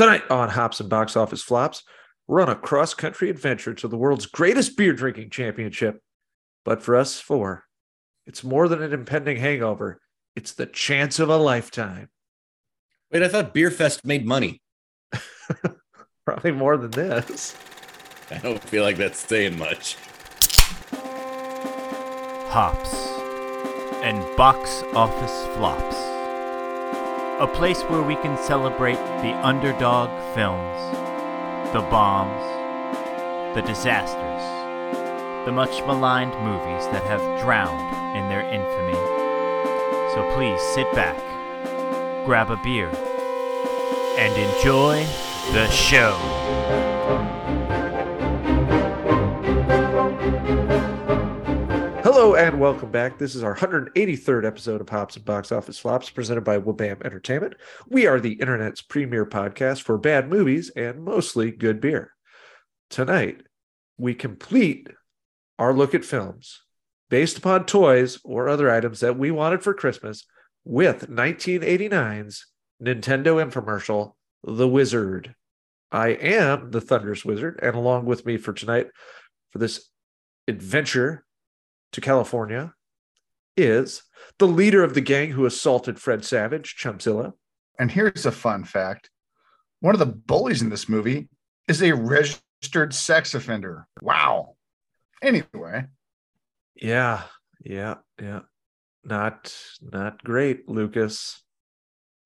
Tonight on Hops and Box Office Flops, we're on a cross country adventure to the world's greatest beer drinking championship. But for us four, it's more than an impending hangover, it's the chance of a lifetime. Wait, I thought Beer Fest made money. Probably more than this. I don't feel like that's saying much. Hops and Box Office Flops. A place where we can celebrate the underdog films, the bombs, the disasters, the much maligned movies that have drowned in their infamy. So please sit back, grab a beer, and enjoy the show. Hello and welcome back. This is our 183rd episode of Hops and Box Office Flops presented by Wabam Entertainment. We are the internet's premier podcast for bad movies and mostly good beer. Tonight, we complete our look at films based upon toys or other items that we wanted for Christmas with 1989's Nintendo infomercial, The Wizard. I am the Thunderous Wizard, and along with me for tonight, for this adventure to California, is the leader of the gang who assaulted Fred Savage, Chumpzilla. And here's a fun fact one of the bullies in this movie is a registered sex offender. Wow. Anyway, Yeah, yeah, yeah. Not not great, Lucas.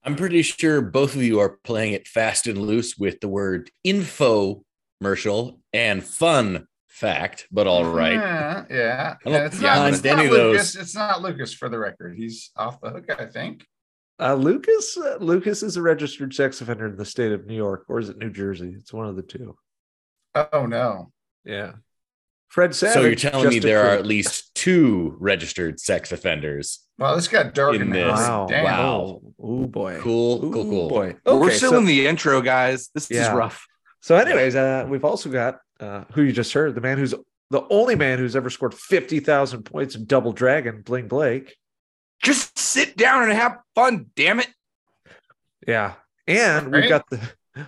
I'm pretty sure both of you are playing it fast and loose with the word infomercial and fun fact, but all right. Yeah, yeah. I don't yeah, it's, not, it's any not of those. Lucas. It's not Lucas for the record. He's off the hook, I think. Uh, Lucas uh, Lucas is a registered sex offender in the state of New York, or is it New Jersey? It's one of the two. Oh no. Yeah. Fred Savage. So you're telling me there are at least two registered sex offenders. Wow, this got dark In in, this. this. Wow. Damn. Wow. Oh boy. Cool, Ooh, cool, cool. boy. We're still so, in the intro, guys. This Yeah. is rough. so anyways, uh, we've also got uh, who you just heard, the man who's the only man who's ever scored fifty thousand points in Double Dragon, Bling Blake. Just sit down and have fun, damn it. Yeah, and we've got the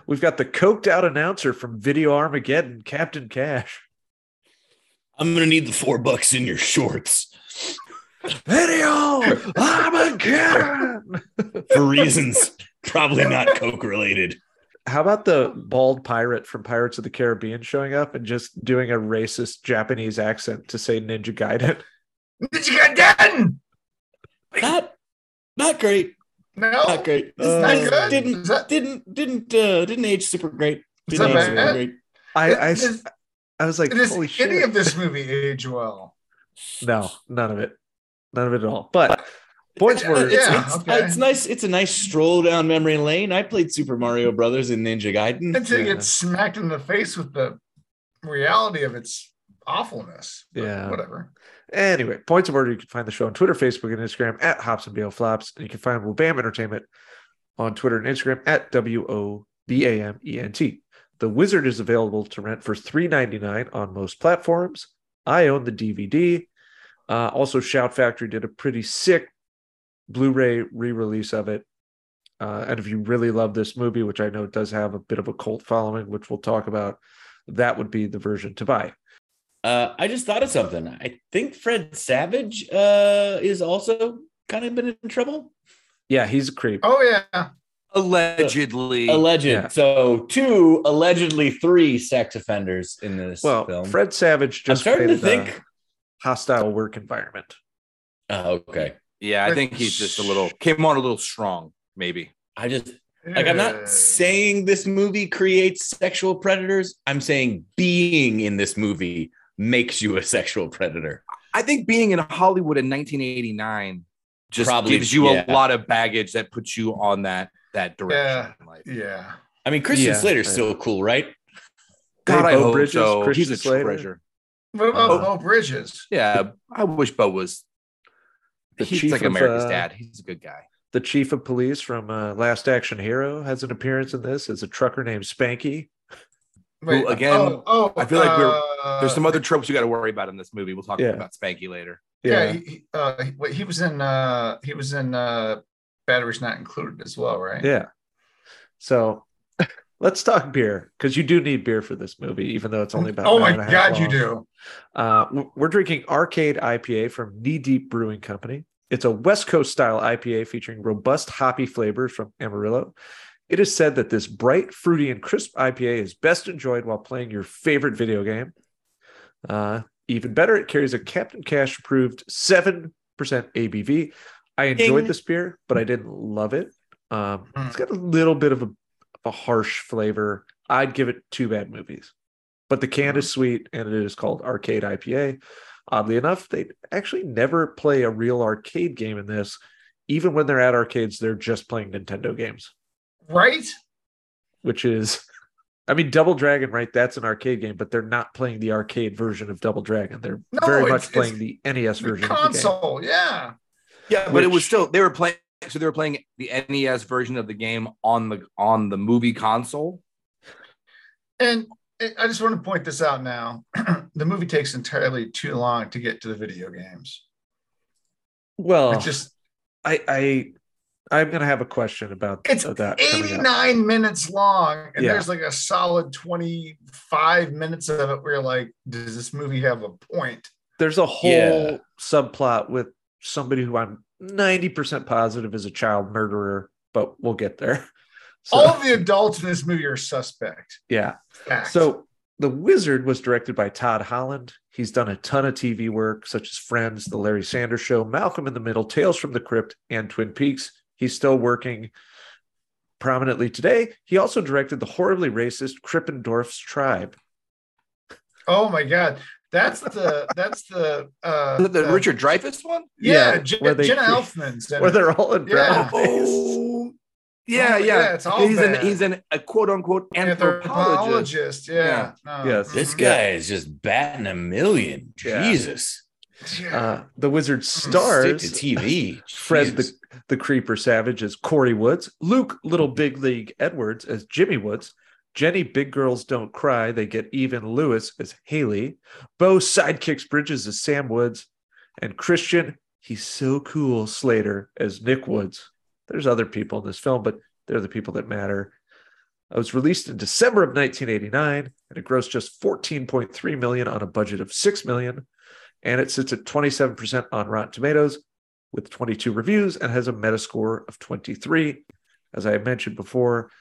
we've got the coked out announcer from Video Armageddon, Captain Cash. I'm gonna need the four bucks in your shorts Video Armageddon. for reasons probably not coke related. How about the bald pirate from Pirates of the Caribbean showing up and just doing a racist Japanese accent to say Ninja Gaiden? Ninja you get done? Not, not great. No. Not great. It's not Uh, good. Didn't that- didn't didn't uh, didn't age super great. Didn't age super great. I I, Does- I was like, does holy shit! any of this movie age well? No, none of it, none of it at all. But points were yeah. it's, okay. it's nice. It's a nice stroll down memory lane. I played Super Mario Brothers and Ninja Gaiden. Until you Yeah. get smacked in the face with the reality of its awfulness. But Yeah. Whatever. Anyway, points of order. You can find the show on Twitter, Facebook, and Instagram at Hops and BL Flops. And you can find Wabam Entertainment on Twitter and Instagram at W O B A M E N T. The Wizard is available to rent for $3.99 on most platforms. I own the DVD. Uh, also, Shout Factory did a pretty sick Blu ray re release of it. Uh, and if you really love this movie, which I know it does have a bit of a cult following, which we'll talk about, that would be the version to buy. Uh, I just thought of something. I think Fred Savage uh, is also kind of been in trouble. Yeah, he's a creep. Oh yeah. Allegedly. Alleged. Yeah. So two, allegedly three sex offenders in this Well, film. Fred Savage I'm just starting to think. hostile work environment. Oh, okay. Yeah, I think he's just a little came on a little strong, maybe. I just like I'm not saying this movie creates sexual predators. I'm saying being in this movie makes you a sexual predator. I think being in Hollywood in 1989 just Probably, gives you yeah. a lot of baggage that puts you on that that direction in life. Yeah. I mean, Christian Yeah, Slater's I- still cool, right? God, Hey, I Beau hope Bridges, so. Christian He's a Slater. treasure. What about Oh. Beau Bridges? Yeah, I wish Beau was. The he's chief like of, America's uh, dad. He's a good guy. The chief of police from uh, Last Action Hero has an appearance in this as a trucker named Spanky. Wait, again, oh, oh, I feel like we're- uh, There's some other tropes you got to worry about in this movie. We'll talk Yeah. about Spanky later. Yeah, Yeah, he, he- uh, he, he was in uh he was in uh batteries not included as well, right? yeah. So let's talk beer because you do need beer for this movie, even though it's only about. oh an my hour and a half God, you do. Uh, we're drinking Arcade IPA from Knee Deep Brewing Company. It's a West Coast style IPA featuring robust hoppy flavors from Amarillo. It is said that this bright, fruity, and crisp IPA is best enjoyed while playing your favorite video game. Uh, even better, it carries a Captain Cash approved 7% ABV. I enjoyed Ding. this beer, but I didn't love it. Um, it's got a little bit of a, of a harsh flavor. I'd give it two bad movies but the can is mm-hmm. sweet and it is called Arcade IPA. Oddly enough, they actually never play a real arcade game in this. Even when they're at arcades, they're just playing Nintendo games, Right? which is, I mean, Double Dragon, right? That's an arcade game, but they're not playing the arcade version of Double Dragon. They're No, very much playing the NES The version of the game. console, yeah. Yeah, but it was still they were playing. So they were playing the NES version of the game on the on the movie console. And I- I just want to point this out now. the movie takes entirely too long to get to the video games. Well, It's just I, I, I'm gonna have a question about it's that. coming 89 minutes long, and Yeah. there's like a solid 25 minutes of it where you're like, does this movie have a point? there's a whole Yeah. subplot with somebody who I'm 90% positive is a child murderer, but we'll get there. So, All the adults in this movie are suspect. yeah. Fact. So, The Wizard was directed by Todd Holland. He's done a ton of TV work, such as Friends, The Larry Sanders Show, Malcolm in the Middle, Tales from the Crypt, and Twin Peaks. He's still working prominently today. He also directed the horribly racist Krippendorf's Tribe. oh my god, that's the that's the uh, The, the uh, Richard Dreyfuss one. yeah, Yeah, Jen- where they- Jenna Elfman's in Where it. they're all in Yeah. brown Oh, yeah, Oh, yeah. yeah, it's all he's an he's an a quote unquote anthropologist. anthropologist. Yeah. No. Yes. This guy is just batting a million. Yeah. Jesus. Yeah. Uh, the Wizard Stick stars to TV. Fred the, the Creeper Savage as Corey Woods, Luke Little Big League Edwards as Jimmy Woods, Jenny Big Girls Don't Cry, they get even Lewis as Haley, Beau Sidekicks Bridges as Sam Woods, and Christian, he's so cool, Slater as Nick Woods. There's other people in this film, but they're the people that matter. It was released in December of 1989, and it grossed just 14.3 million on a budget of 6 million, and it sits at 27% on Rotten Tomatoes with 22 reviews and has a Metascore of 23. As I mentioned before,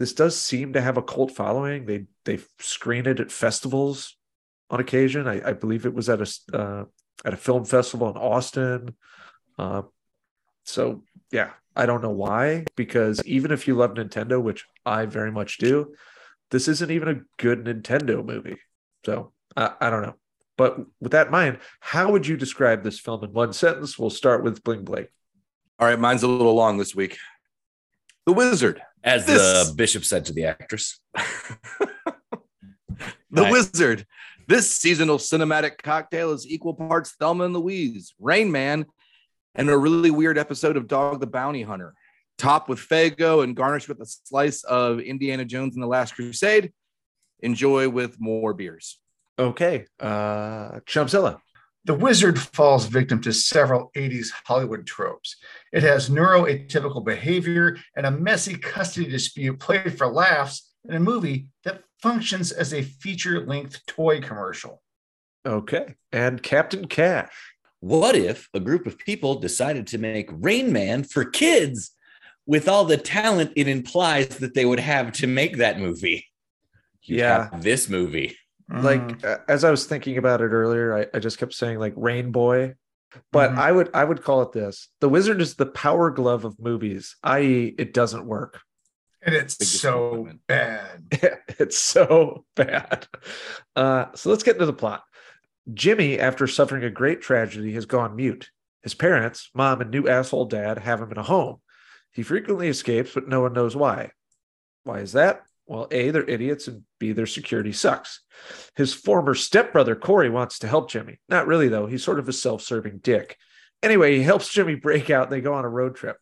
this does seem to have a cult following. They they screen it at festivals on occasion. I, I believe it was at a uh, at a film festival in Austin. Uh, so yeah, I don't know why because even if you love Nintendo, which I very much do, this isn't even a good Nintendo movie. So I, I don't know. But with that in mind, how would you describe this film in one sentence? We'll start with Bling Blake. All right, mine's a little long this week. The Wizard. As This- the bishop said to the actress. The Right. Wizard. This seasonal cinematic cocktail is equal parts Thelma and Louise, Rain Man, and a really weird episode of Dog the Bounty Hunter. Topped with Fago and garnished with a slice of Indiana Jones and the Last Crusade. Enjoy with more beers. Okay. Uh Chumpzilla. The wizard falls victim to several 80s Hollywood tropes. It has neuroatypical behavior and a messy custody dispute played for laughs in a movie that functions as a feature length toy commercial. Okay. And Captain Cash. What if a group of people decided to make Rain Man for kids with all the talent it implies that they would have to make that movie? You'd Yeah. have this movie. Mhm. Like uh, as I was thinking about it earlier, I, I just kept saying like Rain Boy. But Mhm. I would I would call it this. The wizard is the power glove of movies, i.e., it doesn't work. and it's so bad. it's so bad. Uh, so let's get into the plot. Jimmy, after suffering a great tragedy, has gone mute. His parents, mom, and new asshole dad have him in a home. He frequently escapes, but no one knows why. Why is that? Well, A, they're idiots, and B, their security sucks. His former stepbrother, Corey, wants to help Jimmy. Not really, though. He's sort of a self serving dick. Anyway, he helps Jimmy break out. and They go on a road trip.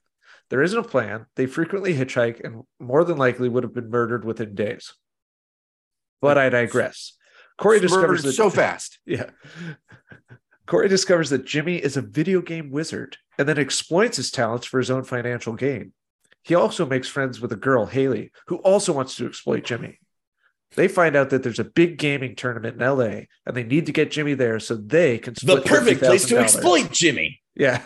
There isn't a plan. They frequently hitchhike and more than likely would have been murdered within days. But I digress. Corey discovers that so fast. yeah. Corey discovers that Jimmy is a video game wizard and then exploits his talents for his own financial gain. He also makes friends with a girl, Haley, who also wants to exploit Jimmy. They find out that there's a big gaming tournament in LA and they need to get Jimmy there so they can The perfect place to exploit Jimmy. Yeah.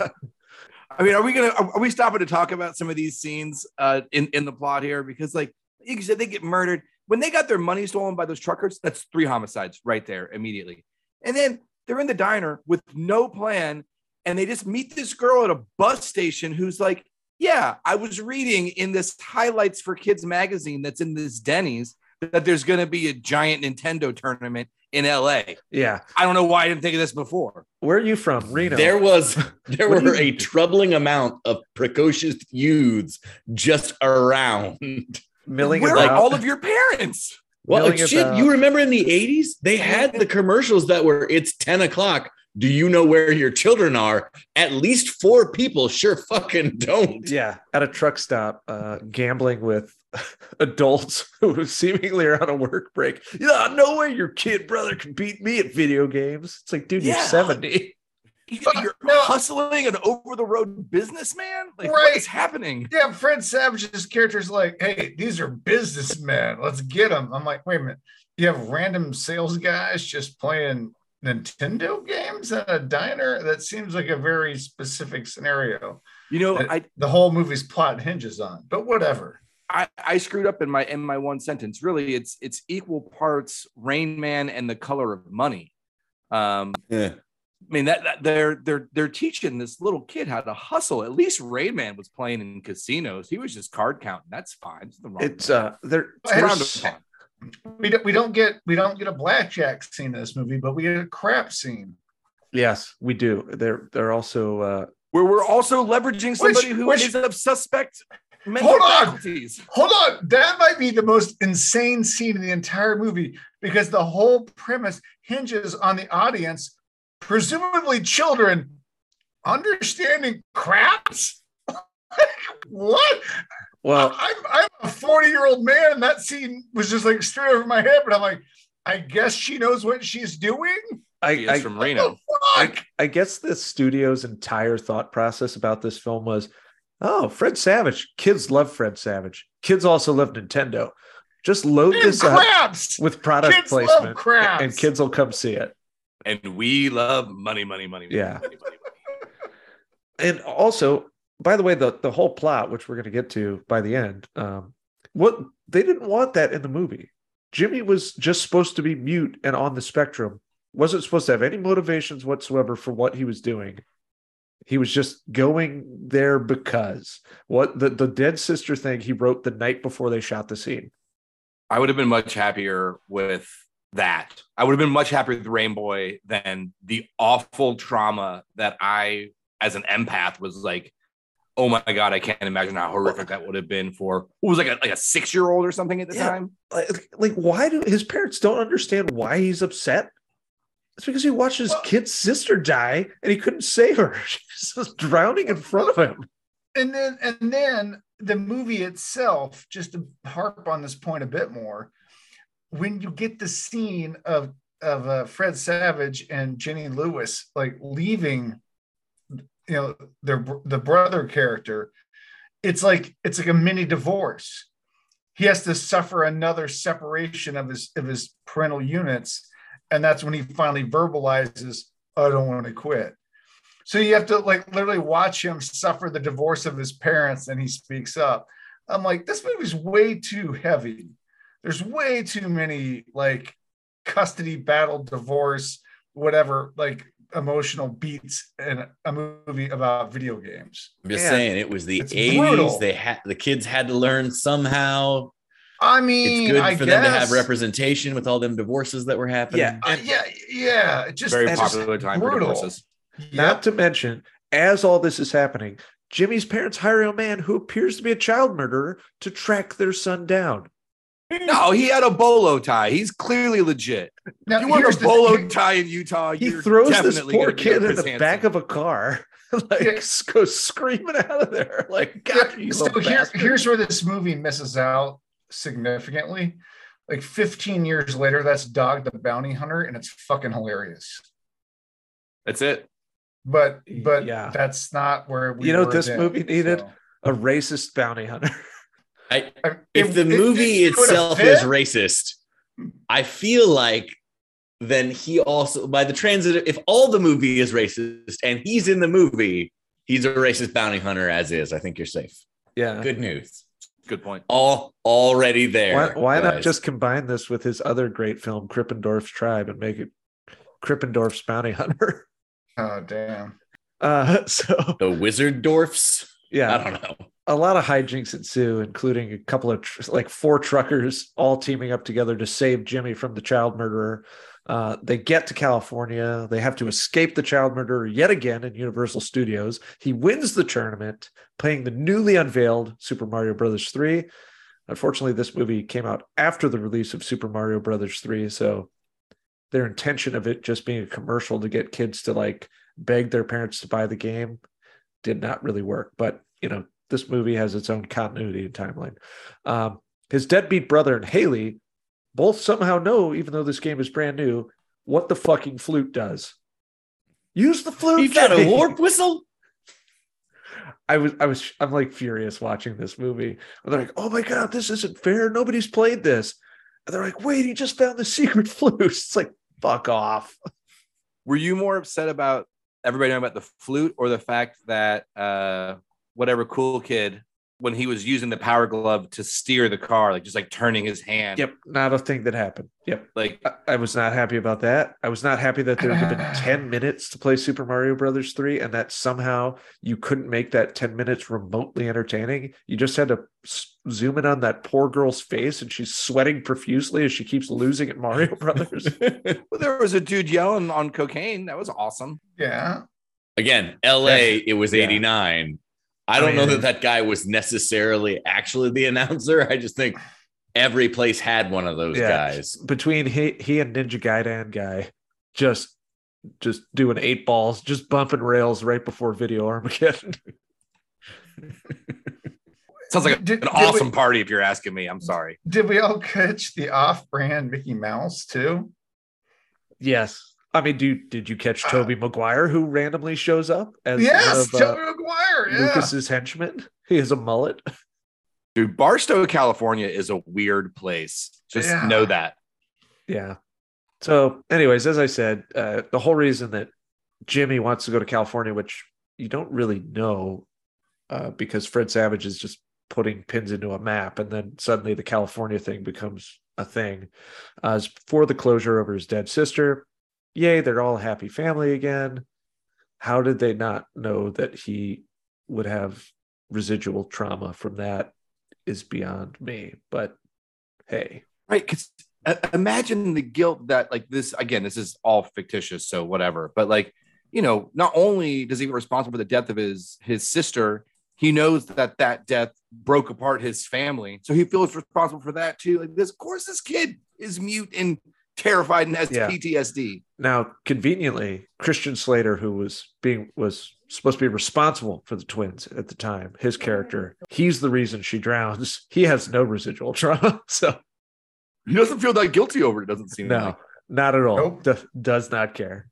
I mean, are we gonna are we stopping to talk about some of these scenes uh in, in the plot here? Because like you said, they get murdered. When they got their money stolen by those truckers, that's three homicides right there immediately. And then they're in the diner with no plan, and they just meet this girl at a bus station who's like, Yeah, I was reading in this highlights for kids magazine that's in this Denny's that there's gonna be a giant Nintendo tournament in LA. Yeah. I don't know why I didn't think of this before. Where are you from? Reno. There was there were a troubling amount of precocious youths just around. milling Where about. are all of your parents? Well, Milling shit, about. you remember in the 80s, they had the commercials that were it's 10 o'clock. Do you know where your children are? At least four people sure fucking don't. yeah, at a truck stop, uh, gambling with adults who seemingly are on a work break. Yeah, no way your kid brother can beat me at video games. It's like, dude, you're 70. You're hustling an over the road businessman? Like, Right. is happening? Yeah, Fred Savage's character's like, hey, these are businessmen. Let's get them. I'm like, wait a minute. You have random sales guys just playing Nintendo games at a diner? That seems like a very specific scenario. You know, I, The whole movie's plot hinges on, but whatever. I I screwed up in my in my one sentence. Really, it's it's equal parts Rain Man and the color of money. Um, Yeah. I mean that, that they're they're they're teaching this little kid how to hustle. At least Rain Man was playing in casinos. He was just card counting. That's fine. It's, the wrong It's uh, they're, It's they're frowned s- upon. We don't, we don't get we don't get a blackjack scene in this movie, but we get a crap scene. yes, we do. They're they're also uh, Where we're also leveraging somebody who is which- of suspect mental Hold on. faculties. Hold on, that might be the most insane scene in the entire movie because the whole premise hinges on the audience, presumably children, understanding craps. what? Well, I'm I'm a 40 year old man, and that scene was just like straight over my head. But I'm like, I guess she knows what she's doing. I, He is I, from What Reno. the I, fuck? I guess the studio's entire thought process about this film was, oh, Fred Savage. Kids love Fred Savage. Kids also love Nintendo. Just load And this up with product Kids love placement, and kids will come see it. And we love money, money, money. money, Yeah. money, money, money. and also by the way the the whole plot which we're going to get to by the end um what they didn't want that in the movie. Jimmy was just supposed to be mute and on the spectrum. Wasn't supposed to have any motivations whatsoever for what he was doing. He was just going there because. What the, the dead sister thing he wrote the night before they shot the scene. I would have been much happier with that. I would have been much happier with Rainboy than the awful trauma that I, as an empath, was like, oh my god, I can't imagine how horrific that would have been for what was like a like a six year old or something at the Yeah. time. like, like why do his parents don't understand why he's upset it's because he watched his Well- kid's sister die and he couldn't save her she's just drowning in front of him and then and then the movie itself just to harp on this point a bit more when you get the scene of of uh, fred savage and jenny lewis like leaving you know their the brother character it's like it's like a mini divorce he has to suffer another separation of his of his parental units and that's when he finally verbalizes i don't want to quit so you have to like literally watch him suffer the divorce of his parents and he speaks up. I'm like, this movie's way too heavy. There's way too many like custody battle, divorce, whatever, like emotional beats in a movie about video games. I'm just Yeah. saying it was the 80s. brutal. They had the kids had to learn somehow. I mean, It's good I for guess, them to have representation with all them divorces that were happening. Yeah. Uh, yeah, yeah. It just Very it's just popular time for brutal. divorces. Not to mention, as all this is happening, Jimmy's parents hire a man who appears to be a child murderer to track their son down. No, he had a bolo tie. He's clearly legit. Now, If you want here's a the- bolo tie in Utah, He you're throws this poor kid in the Hansen. back of a car, like Yeah. goes screaming out of there. Like, Yeah, God, you so here, here's where this movie misses out significantly. Like 15 years later, that's Dog the Bounty Hunter, and it's fucking hilarious. That's it. But but Yeah. that's not where we You know what this then, movie needed? so. a racist bounty hunter. I, I- if the movie it would've itself is racist, I feel like then he also by the transitive. If all the movie is racist and he's in the movie, he's a racist bounty hunter as is. I think you're safe. Yeah. Good news. Good point. All already there. Why, why not just combine this with his other great film, Krippendorf's Tribe, and make it Krippendorf's bounty hunter? Oh damn. Uh, so the wizard dwarfs? yeah, I don't know. A lot of hijinks ensue, including a couple of tr- like four truckers all teaming up together to save Jimmy from the child murderer. Uh, they get to California. They have to escape the child murderer yet again in Universal Studios. He wins the tournament, playing the newly unveiled Super Mario Brothers 3. Unfortunately, this movie came out after the release of Super Mario Brothers 3, so their intention of it just being a commercial to get kids to like beg their parents to buy the game did not really work. But you know, this movie has its own continuity and timeline. Um, his deadbeat brother and Haley both somehow know, even though this game is brand new, what the fucking flute does. Use the flute. You got a warp whistle? I was, I was, I'm like furious watching this movie. And they're like, "Oh my god, this isn't fair. Nobody's played this." And they're like, "Wait, he just found the secret flute." It's like, fuck off. Were you more upset about everybody knowing about the flute or the fact that uh whatever cool kid when he was using the power glove to steer the car, like just like turning his hand? Yep, not a thing that happened. Yep. Like I- I was not happy about that. I was not happy that they were been 10 minutes to play Super Mario Brothers 3 and that somehow you couldn't make that 10 minutes remotely entertaining. You just had to zoom in on that poor girl's face and she's sweating profusely as she keeps losing at Mario Brothers. well, there was a dude yelling on cocaine. That was awesome. Yeah. Again, LA, it was Yeah. 89. I I don't oh, know mean- that that guy was necessarily actually the announcer. I just think every place had one of those Yeah. guys. Between he, he and Ninja Gaiden guy just just doing eight balls, just bumping rails right before video Armageddon. Sounds like Did- an did we- awesome party if you're asking me. I'm sorry. Did we all catch the off-brand Mickey Mouse too? yes. I mean, do did you catch Tobey Maguire who randomly shows up as one Yes, of, uh, Tobey Maguire. Yeah. Lucas's henchman. He has a mullet. Dude, Barstow, California is a weird place. Just Yeah. know that. Yeah. So, anyways, as I said, uh, the whole reason that Jimmy wants to go to California, which you don't really know, uh, because Fred Savage is just putting pins into a map, and then suddenly the California thing becomes a thing, uh, is for the closure over his dead sister. Yay, they're all happy family again. How did they not know that he would have residual trauma from that? Is beyond me. But hey, Right. Because uh, imagine the guilt that, like, this again, this is all fictitious. So, whatever. But, like, you know, not only does he get responsible for the death of his his sister, he knows that that death broke apart his family. So he feels responsible for that too. Like, this, of course, this kid is mute and terrified and has Yeah. PTSD. Now, conveniently, Christian Slater, who was being was supposed to be responsible for the twins at the time, his character, he's the reason she drowns. He has no residual trauma, so He doesn't feel that guilty over it, doesn't seem no, like. not at all. Nope. Do- does not care.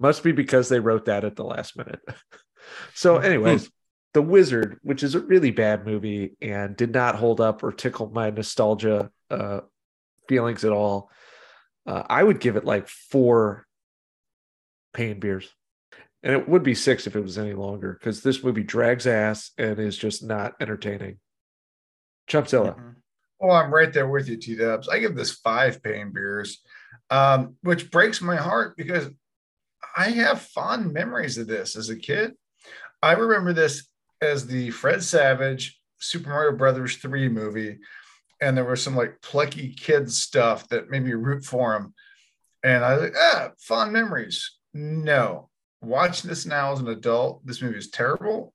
Must be because they wrote that at the last minute. so, anyways, The Wizard, which is a really bad movie and did not hold up or tickle my nostalgia uh, feelings at all. Uh, I would give it like four pain beers. And it would be six if it was any longer because this movie drags ass and is just not entertaining. Chumpzilla. Oh, I'm right there with you, T Dubs. I give this five pain beers, um, which breaks my heart because I have fond memories of this as a kid. I remember this as the Fred Savage Super Mario Brothers 3 movie, and there was some like plucky kid stuff that made me root for him. And I was like, ah, fond memories. No, watching this now as an adult, this movie is terrible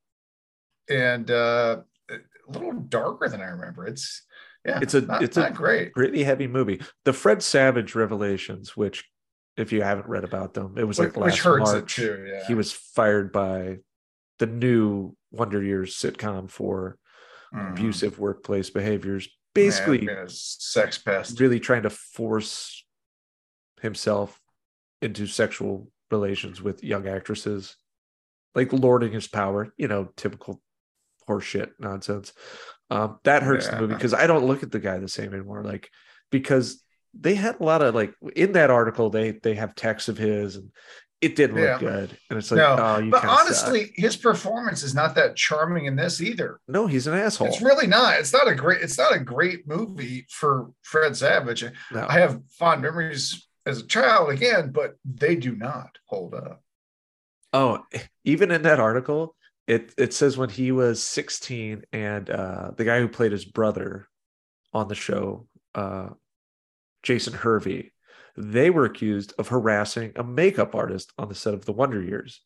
and uh, a little darker than I remember. It's yeah, It's a- not, it's a- not great. Pretty heavy movie. The Fred Savage revelations, which if you haven't read about them, it was like which, last which March. it too. Yeah, He was fired by the new Wonder Years sitcom for Mhm. abusive workplace behaviors. Yeah, Basically, a sex pest. really trying to force himself into sexual relations with young actresses, like lording his power, you know, typical horseshit nonsense. Um, that hurts the movie because I don't look at the guy the same anymore. Like because they had a lot of like in that article they they have texts of his and it Yeah. look good. And it's like, No, oh, you but kinda suck. honestly, his performance is not that charming in this either. no, he's an asshole. It's really not. It's not a great. It's not a great movie for Fred Savage. No. I have fond memories as a child again, but they do not hold up. Oh, even in that article, it it says when he was 16 and uh the guy who played his brother on the show, uh Jason Hervey, they were accused of harassing a makeup artist on the set of The Wonder Years.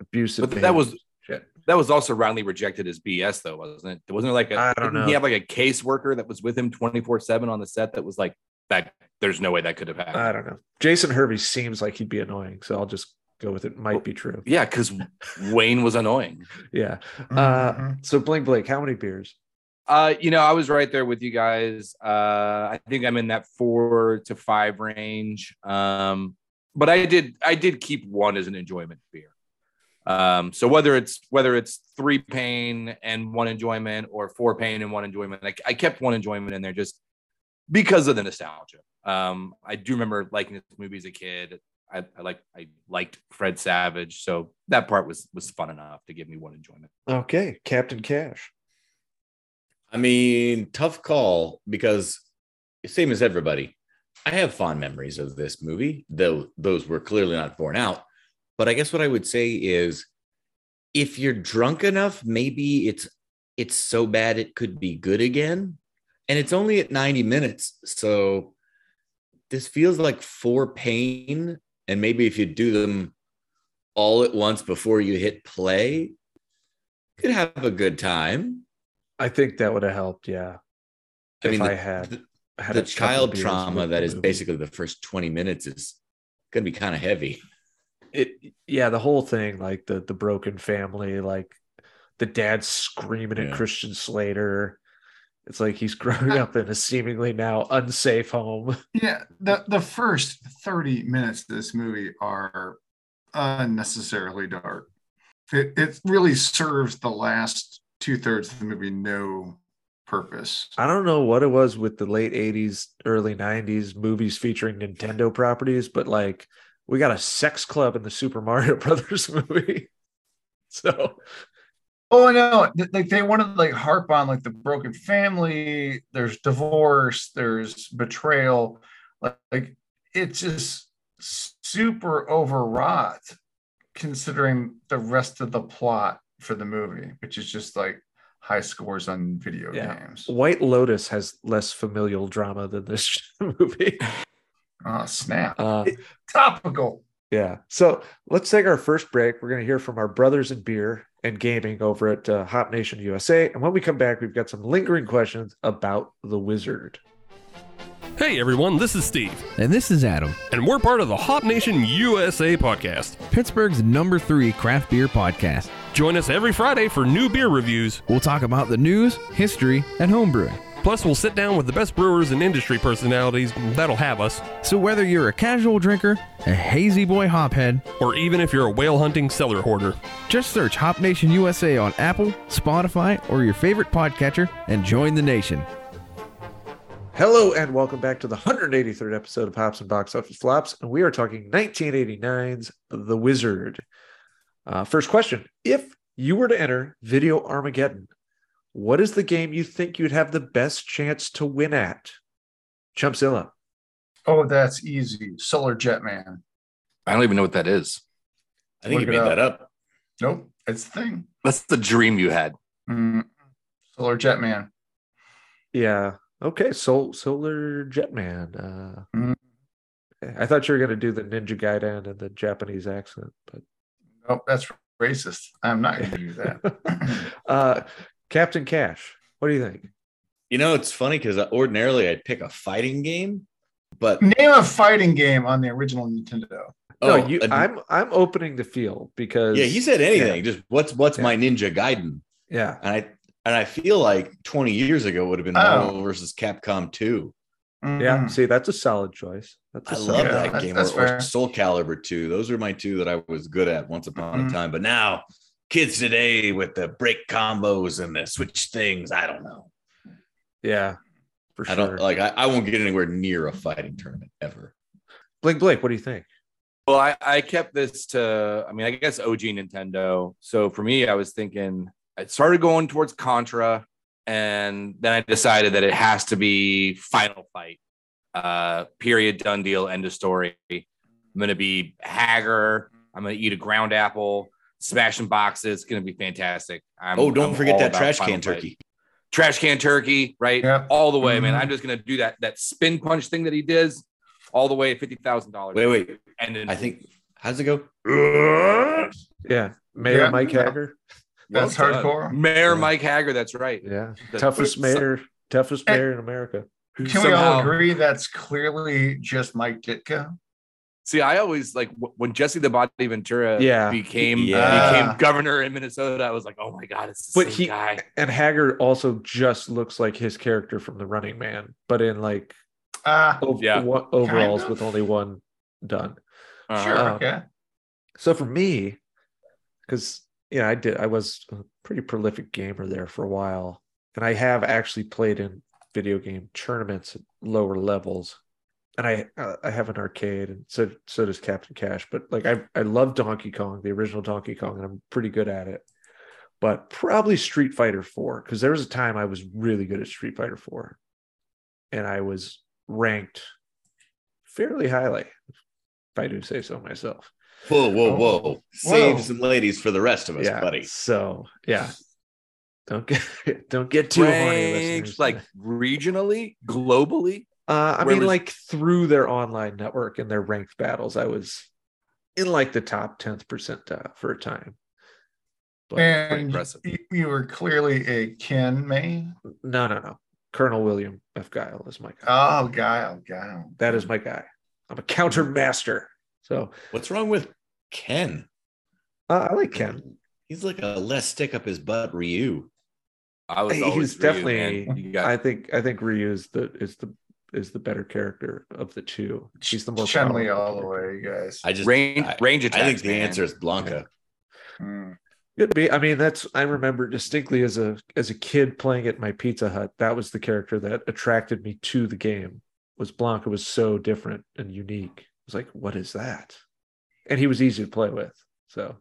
Abusive. But that was shit. that was also roundly rejected as BS though, wasn't it? Wasn't there like a I don't didn't know. he have like a caseworker that was with him 24-7 on the set that was like that there's no way that could have happened. I don't know. Jason Hervey seems like he'd be annoying, so I'll just go with it. Might be true. yeah, because Wayne was annoying. Yeah. Uh Mhm. so Bling Blake, how many beers? Uh, you know, I was right there with you guys. Uh, I think I'm in that four to five range. Um, but I did I did keep one as an enjoyment beer. Um, so whether it's whether it's three pain and one enjoyment or four pain and one enjoyment, I, I kept one enjoyment in there just because of the nostalgia. Um, I do remember liking this movie as a kid. I, I like I liked Fred Savage, so that part was was fun enough to give me one enjoyment. Okay, Captain Cash. I mean, tough call because same as everybody. I have fond memories of this movie, though those were clearly not borne out. But I guess what I would say is if you're drunk enough, maybe it's it's so bad it could be good again. And it's only at 90 minutes. So this feels like four pain. And maybe if you do them all at once before you hit play, you could have a good time. I think that would have helped, yeah. I if mean, I had the- had the a child trauma with that the is movie. basically the first 20 minutes is going to be kind of heavy. it yeah the whole thing like the the broken family like the dad screaming at christian slater it's like he's growing up in a seemingly now unsafe home Yeah, the the first 30 minutes of this movie are unnecessarily dark. It it really serves the last two thirds of the movie no purpose. i don't know what it was with the late 80s early 90s movies featuring nintendo properties but like we got a sex club in the super mario brothers movie so Oh, I know. Th- Like they wanted to like harp on like the broken family. There's divorce. There's betrayal. Like, like it's just super overwrought, considering the rest of the plot for the movie, which is just like high scores on video Yeah. games. white lotus has less familial drama than this movie Oh snap! uh Topical. Yeah. So let's take our first break. We're going to hear from our brothers in beer and gaming over at uh, Hop Nation USA. And when we come back, we've got some lingering questions about the wizard. Hey everyone, this is Steve, And this is Adam, and we're part of the Hop Nation USA podcast. Pittsburgh's number three craft beer podcast. Join us every Friday for new beer reviews. We'll talk about the news, history, and homebrewing. Plus, we'll sit down with the best brewers and industry personalities that'll have us, So whether you're a casual drinker, a hazy boy hophead, or even if you're a whale hunting cellar hoarder. just search Hop Nation USA on Apple, Spotify, or your favorite podcatcher and join the nation. Hello and welcome back to the 183rd episode of Hops and Box Office Flops. And we are talking 1989's The Wizard. Uh, first question If you were to enter Video Armageddon, what is the game you think you'd have the best chance to win at? Chumpzilla. Oh, that's easy. Solar Jetman. I don't even know what that is. I think Look you it made that up. Nope, it's the thing. That's the dream you had. Mm, Solar Jetman. Yeah. Okay. Sol- Solar Jetman. Uh, Mm. I thought you were going to do the Ninja Gaiden and the Japanese accent, but Nope, that's racist. I'm not going to do that. uh, Captain Cash. What do you think? You know, it's funny because ordinarily I'd pick a fighting game, but Name a fighting game on the original Nintendo. no, oh, you. a- I'm I'm opening the field because yeah, he said anything. Just what's what's Yeah. my Ninja Gaiden? yeah. And I and I feel like 20 years ago would have been Oh. Marvel versus Capcom 2. Yeah. Mhm. See, that's a solid choice. That's a I solid love that that's- game. that's Or, or. Soul Calibur 2. Those are my two that I was good at once upon Mhm. a time. But now kids today with the break combos and the switch things. I don't know. Yeah, for sure. I don't like. I, I won't get anywhere near a fighting tournament ever. Blake, Blake, what do you think? Well, I, I kept this to, I mean, I guess OG Nintendo. So for me, I was thinking, I started going towards Contra, and then I decided that it has to be Final Fight. Uh, period, done deal, end of story. I'm going to be Haggar. I'm going to eat a ground apple, smashing boxes. It's going to be fantastic. I'm, Oh, don't I'm forget that trash Final can Fight. turkey. Trash can turkey, right? Yep. All the way, man. Mhm. I'm just going to do that that spin punch thing that he does all the way at $50,000. Wait, wait. And then I think. How's it go? Yeah, Mayor Yeah. Mike Haggar. That's Well hardcore. Mayor Yeah. Mike Haggar, that's right. Yeah, The- toughest so- mayor, toughest Hey. mayor in America. who Can we all agree that's clearly just Mike Ditka? See, I always like w- when Jesse the Body Ventura Yeah. became Yeah. became governor in Minnesota. I was like, oh my god, it's the But same he- guy. And Haggar also just looks like his character from The Running Man, but in like Ah, ov- Yeah. one- overalls of. with only one done. Uh-huh. sure. Uh, okay. So for me, because yeah, I did. I was a pretty prolific gamer there for a while, and I have actually played in video game tournaments at lower levels. And I uh, I have an arcade, and so so does Captain Cash. But like I I love Donkey Kong, the original Donkey Kong, and I'm pretty good at it. But probably Street Fighter Four, because there was a time I was really good at Street Fighter Four, and I was ranked fairly highly, if I do say so myself. Whoa, whoa, whoa! Whoa. Save some ladies for the rest of us, yeah, buddy. So yeah, don't get don't get too horny, Ranked, listeners. like regionally, globally. uh, I mean, was- like through their online network and their ranked battles, I was in like the top tenth percentile for a time. But And impressive. you, you were clearly a Ken May. no, no, no. Colonel William F. Guile is my guy. Oh, Guile, Guile. that is my guy. I'm a counter master. So What's wrong with Ken? uh, I like Ken. He's like a less stick up his butt Ryu. I was He's always Ryu, definitely- got I think I think Ryu is the is the is the better character of the two. He's the more Chun Li all the way, you guys. I just range I, range I think the man. answer is Blanka. Hmm. Could be. I mean, that's I remember distinctly as a as a kid playing at my Pizza Hut. That was the character that attracted me to the game. Was Blanka was so different and unique. I was like, what is that? And he was easy to play with. So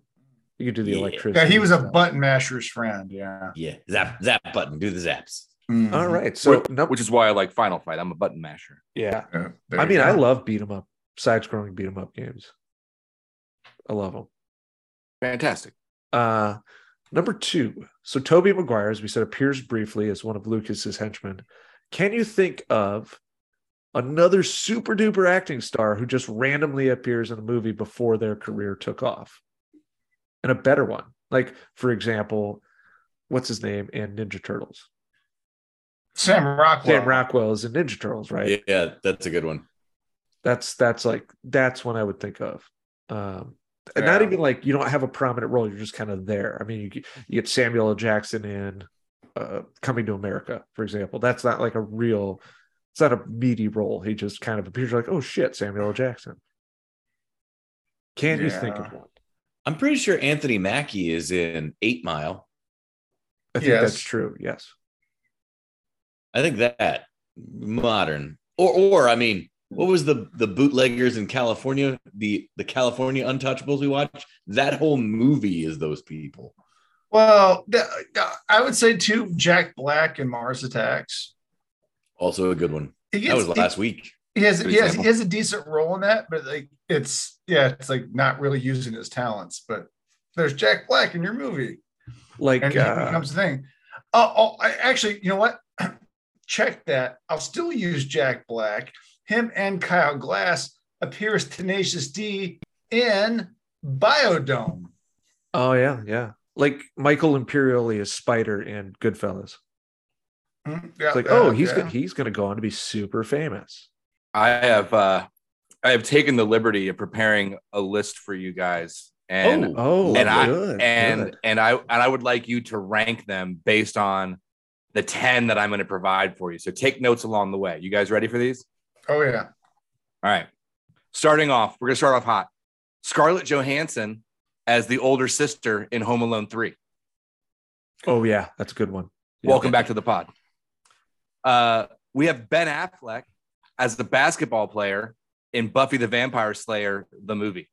you could do the Yeah. electricity. Yeah, he was a stuff. button masher's friend. Yeah. Yeah, zap zap button. Do the zaps. Mhm. All right. So which, no, which is why I like Final Fight. I'm a button masher. yeah. Yeah, I you mean, I love beat 'em up, side scrolling beat 'em up games. I love them. Fantastic. Uh, number two. So Tobey Maguire, as we said, appears briefly as one of Lucas's henchmen. Can you think of another super duper acting star who just randomly appears in a movie before their career took off? And a better one. Like, for example, what's his name in Ninja Turtles? Sam Rockwell. Sam Rockwell is in Ninja Turtles, right? Yeah, that's a good one. That's that's like that's one I would think of. Um and not even like you don't have a prominent role, you're just kind of there. I mean, you, get- you get Samuel L. Jackson in uh, Coming to America, for example. That's not like a real, it's not a meaty role. He just kind of appears like, oh shit, Samuel L. Jackson. Can't you think of one? I'm pretty sure Anthony Mackie is in Eight Mile. I think Yes. that's true. Yes. I think that modern or or I mean, what was the the bootleggers in California? The the California Untouchables we watched. That whole movie is those people. Well, I would say too, Jack Black and Mars Attacks. Also a good one. He That was last week. he, he has he has, he has a decent role in that, but like it's yeah, it's like not really using his talents. But there's Jack Black in your movie, Like, and he uh, becomes the thing. Oh, oh, I actually, you know what? Check that. I'll still use Jack Black. Him and Kyle Gass appear as Tenacious D in Biodome. oh, yeah, yeah. Like Michael Imperioli is Spider in Goodfellas. Mm, yeah, It's like, yeah, oh, he's yeah. gonna, he's going to go on to be super famous. I have uh I have taken the liberty of preparing a list for you guys. And Oh, And I- good, and good. and I and I would like you to rank them based on the 10 that I'm going to provide for you. So take notes along the way. You guys ready for these? Oh yeah. All right. Starting off, we're going to start off hot. Scarlett Johansson as the older sister in Home Alone 3. Oh yeah, that's a good one. Yeah. Welcome back to the pod. Uh, we have Ben Affleck as the basketball player in Buffy the Vampire Slayer, the movie.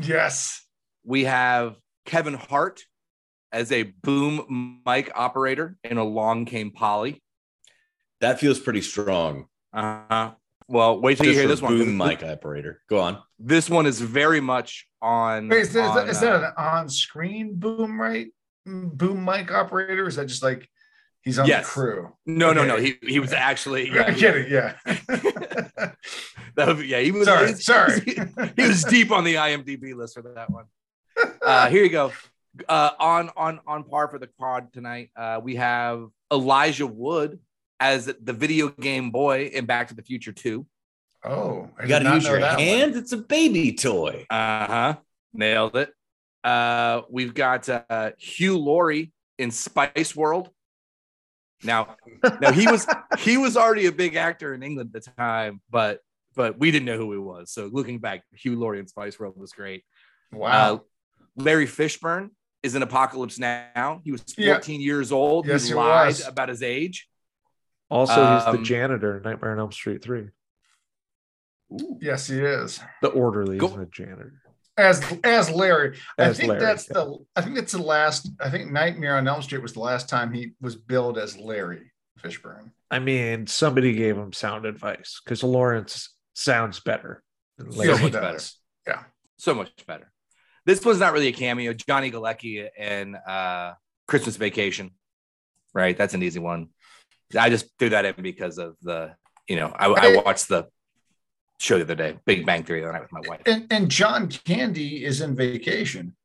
Yes. We have Kevin Hart as a boom mic operator in Along Came Polly. That feels pretty strong. Uh-huh. Well, wait till you hear for this one. boom mic operator. Go on. This one is very much on. Wait, is, that- is that- on, is that uh, an on-screen boom right boom mic operator? Is that just like he's on Yes. the crew? no, no, no. He, he was actually. I get it. Yeah. That would be- yeah, he was. sorry. he's- Sorry. he was deep on the IMDb list for that one. Uh, here you go. Uh, on on on par for the pod tonight, uh, we have Elijah Wood as the video game boy in Back to the Future Two. oh, I You got to use your that one. hands. It's a baby toy. Uh huh. Nailed it. Uh, we've got uh, Hugh Laurie in Spice World. Now, now he was he was already a big actor in England at the time, but but we didn't know who he was. So looking back, Hugh Laurie in Spice World was great. Wow. Uh, Larry Fishburne is in Apocalypse Now. He was Yeah. 14 years old. Yes, he he lied was. about his age. Also, he's the Um, janitor in Nightmare on Elm Street three. yes, he is. The orderly Go- is the janitor. As as Larry. As I think Larry, that's yeah. the I think that's the last I think Nightmare on Elm Street was the last time he was billed as Larry Fishburne. I mean, somebody gave him sound advice because Lawrence sounds better. Than So much better. Yeah. So much better. This was not really a cameo. Johnny Galecki in uh, Christmas Vacation. Right. That's an easy one. I just threw that in because of the, you know, I, I watched the show the other day, Big Bang Theory, the other night with my wife. And and John Candy is in vacation.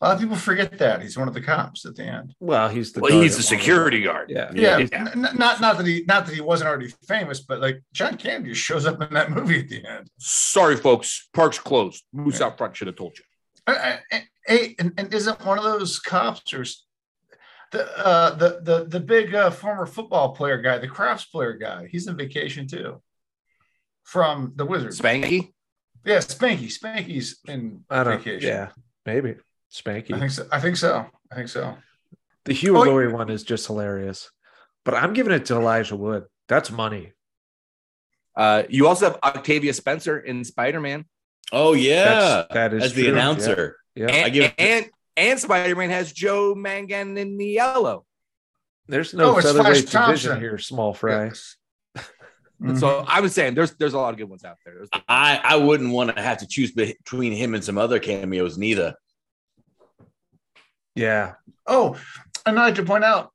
A lot of people forget that. He's one of the cops at the end. Well, he's the Well, he's the one of security guard. Yeah. Yeah, Yeah. n- n- not not that he not that he wasn't already famous, but like John Candy just shows up in that movie at the end. Sorry, folks. Park's closed. Moose Yeah. out front should have told you. I- I- Hey, and, and isn't one of those cops or the uh, the the the big uh, former football player guy, the crafts player guy? He's in vacation too. From the Wizard. Spanky? Yeah, Spanky. Spanky's in I don't. vacation. Yeah, maybe Spanky. I think so. I think so. I think so. The Hugh Oh, Laurie one is just hilarious, but I'm giving it to Elijah Wood. That's money. Uh, you also have Octavia Spencer in Spider Man. Oh yeah, That's, that is as the announcer. Yeah, yeah. And, I give- and, and Spider Man has Joe Mangan in the yellow. There's no Oh, it's featherweight Flash division Thompson. here, small fry. Yes. So I was saying there's there's a lot of good ones out there. There's- I I wouldn't want to have to choose between him and some other cameos neither. Yeah, Oh, and I'd like to point out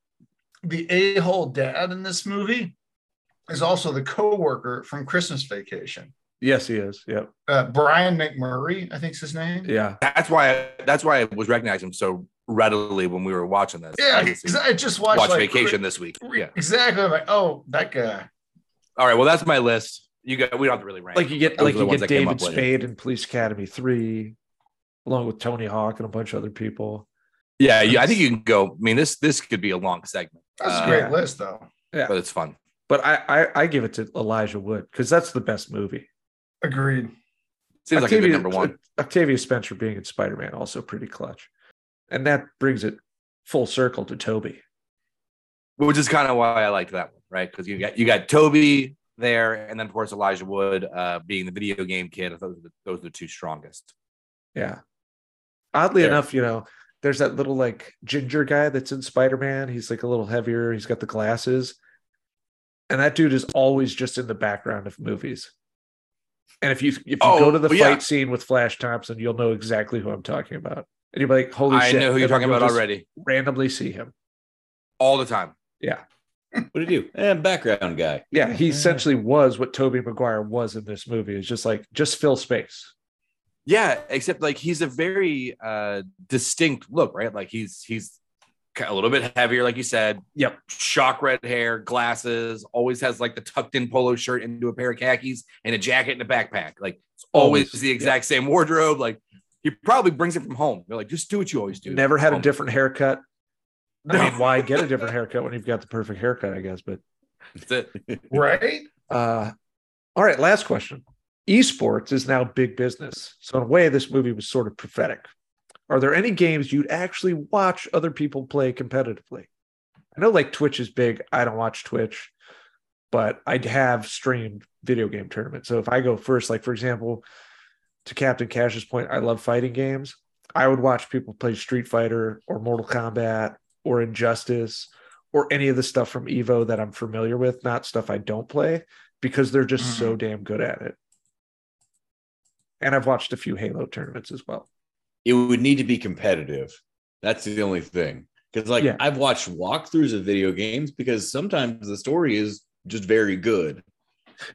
the a-hole dad in this movie is also the co-worker from Christmas Vacation. yes, he is. Yep. Uh, Brian McMurray, I think's his name. Yeah, that's why that's why I was recognizing him so readily when we were watching this. Yeah, Obviously, 'cause I just watched watch like, Vacation this week. Yeah. Exactly. I'm like, oh, that guy. All right. Well, that's my list. You got. We don't have to really rank. like you get Those like the you ones get came David up with. Spade in Police Academy three, along with Tony Hawk and a bunch of other people. Yeah, yeah. I think you can go. I mean, this this could be a long segment, That's Uh, a great yeah. list, though. Yeah, but it's fun. But I I, I give it to Elijah Wood because that's the best movie. Agreed. Seems like a good number one. Octavia Spencer being in Spider Man also pretty clutch, and that brings it full circle to Tobey. which is kind of why I liked that one, right? Because you got you got Tobey there, and then of course Elijah Wood uh, being the video game kid. I those were the, those were the two strongest. Yeah. Oddly There. enough, you know, there's that little like ginger guy that's in Spider Man. He's like a little heavier. He's got the glasses. And that dude is always just in the background of movies. And if you if you Oh, go to the well, fight yeah. scene with Flash Thompson, you'll know exactly who I'm talking about. And you'll be like, holy I shit. I know who you're And talking about already, Randomly see him. all the time. Yeah. What did you do? Eh, background guy. Yeah. He essentially was what Tobey Maguire was in this movie. It's just like just fill space. Yeah, except like he's a very uh distinct look, right? Like he's he's a little bit heavier, like you said. Yep. Shock red hair, glasses, always has like the tucked in polo shirt into a pair of khakis and a jacket and a backpack. Like it's always, Always, the exact same wardrobe. Like he probably brings it from home. They're like, just do what you always do. Never had a Um, different haircut. I mean, why get a different haircut when you've got the perfect haircut, I guess. But That's it. Right? Uh, all right, last question. Esports is now big business. So, in a way, this movie was sort of prophetic. Are there any games you'd actually watch other people play competitively? I know like Twitch is big. I don't watch Twitch, but I'd have streamed video game tournaments. So if I go first, like for example, to Captain Cash's point, I love fighting games. I would watch people play Street Fighter or Mortal Kombat or Injustice or any of the stuff from Evo that I'm familiar with, not stuff I don't play because they're just so mm-hmm. damn good at it. And I've watched a few Halo tournaments as well. It would need to be competitive. That's the only thing. Because like Yeah. I've watched walkthroughs of video games because sometimes the story is just very good.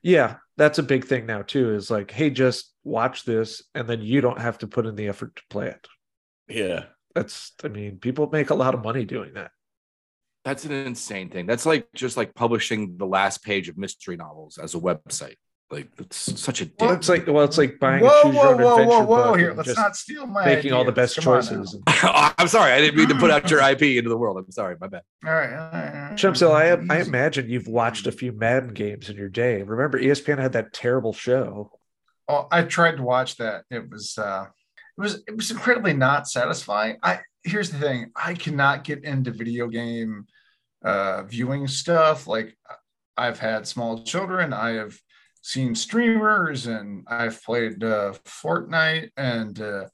Yeah, that's a big thing now too. Is like, hey, just watch this, and then you don't have to put in the effort to play it. Yeah. That's, I mean, people make a lot of money doing that. That's an insane thing. That's like just like publishing the last page of mystery novels as a website. Like it's such a Well, it's like, well, it's like buying Whoa, a choose your whoa, own whoa, adventure whoa, whoa! book Here, let's not steal my making all the best Come choices. I'm sorry, I didn't mean to put out your IP into the world. I'm sorry, my bad. All right, all right, all right. Chumpzilla, I, I imagine you've watched a few Madden games in your day. Remember, ESPN had that terrible show. Oh, I tried to watch that. It was uh it was it was incredibly not satisfying. I here's the thing, I cannot get into video game uh viewing stuff. Like I've had small children, I have seen streamers and I've played uh Fortnite and uh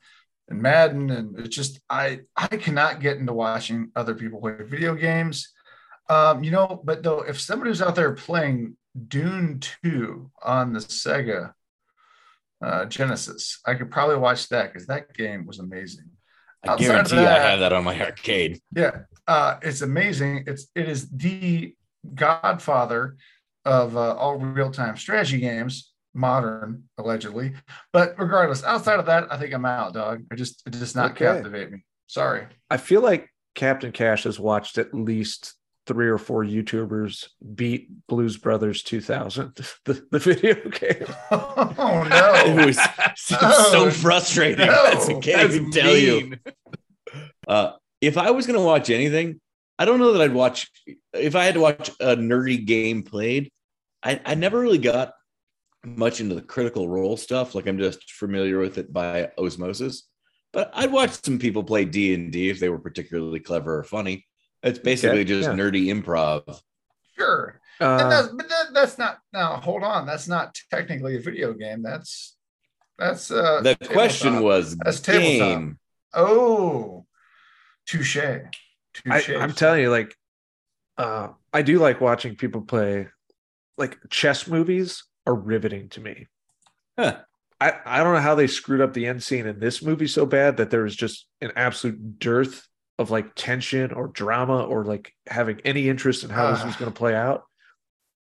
and Madden and it's just I I cannot get into watching other people play video games. Um, you know, but though if somebody's out there playing Dune 2 on the Sega uh, Genesis. I could probably watch that because that game was amazing. I Outside of guarantee I have that on my arcade. Yeah, uh, it's amazing. It's it is the godfather of uh, all real time strategy games, modern allegedly. But regardless, outside of that, I think I'm out, dog. I just it does not Okay. captivate me. Sorry. I feel like Captain Cash has watched at least three or four YouTubers beat Blues Brothers 2000, the, the video game. oh no! It was seems Oh, so frustrating. no, That's, I can't even tell you. Uh, if I was going to watch anything, I don't know that I'd watch. If I had to watch a nerdy game played, I, I never really got much into the critical role stuff. Like I'm just familiar with it by osmosis. But I'd watch some people play D and D if they were particularly clever or funny. It's basically Okay, just yeah. nerdy improv. Sure. and Uh, that's, but that, that's not now hold on. That's not technically a video game. That's that's uh The question was That's tabletop. game. Oh, touche. I, Touche. I'm telling you, like, uh, I do like watching people play. Like chess movies are riveting to me. Huh. I, I don't know how they screwed up the end scene in this movie so bad that there was just an absolute dearth of like tension or drama or like having any interest in how this was going to play out.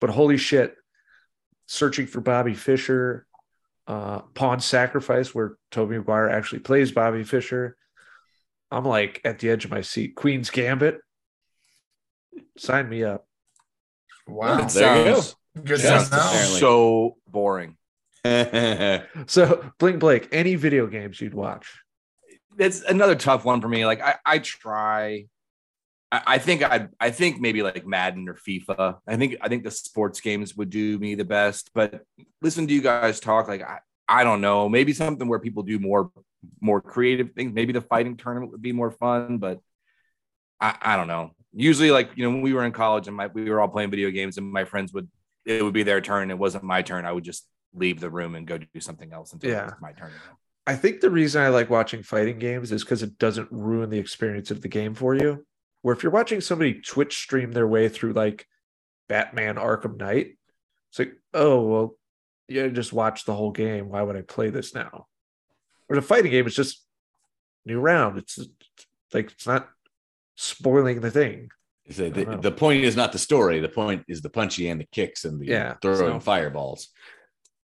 But holy shit, searching for Bobby Fischer, uh, Pawn Sacrifice, where Tobey Maguire actually plays Bobby Fischer. I'm like at the edge of my seat. Queen's Gambit, sign me up. Wow. It There you go. Good Just to so boring. So, Bling Blake, any video games you'd watch? It's another tough one for me. Like I, I try. I, I think I, I think maybe like Madden or FIFA. I think I think the sports games would do me the best. But listen to you guys talk. Like I, I don't know. Maybe something where people do more, more creative things. Maybe the fighting tournament would be more fun. But I, I don't know. Usually, like you know, when we were in college and my, we were all playing video games, and my friends would, it would be their turn. It wasn't my turn. I would just leave the room and go do something else until Yeah. it was my turn. Again. I think the reason I like watching fighting games is because it doesn't ruin the experience of the game for you. Where if you're watching somebody Twitch stream their way through like Batman Arkham Knight, it's like, oh well, yeah, just watch the whole game. Why would I play this now? Or the fighting game is just new round. It's like it's not spoiling the thing. So the, the point is not the story. The point is the punchy and the kicks and the Yeah, throwing so- fireballs.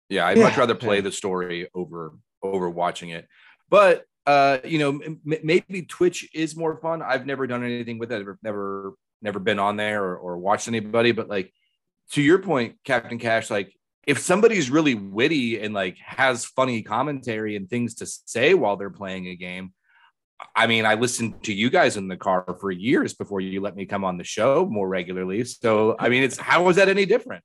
Yeah, I'd Yeah. much rather play the story over over watching it. But uh, you know, m- maybe Twitch is more fun. I've never done anything with it. I've never never been on there or, or watched anybody. But like to your point, Captain Cash, like if somebody's really witty and like has funny commentary and things to say while they're playing a game. I mean, I listened to you guys in the car for years before you let me come on the show more regularly. So, I mean, it's how is that any different?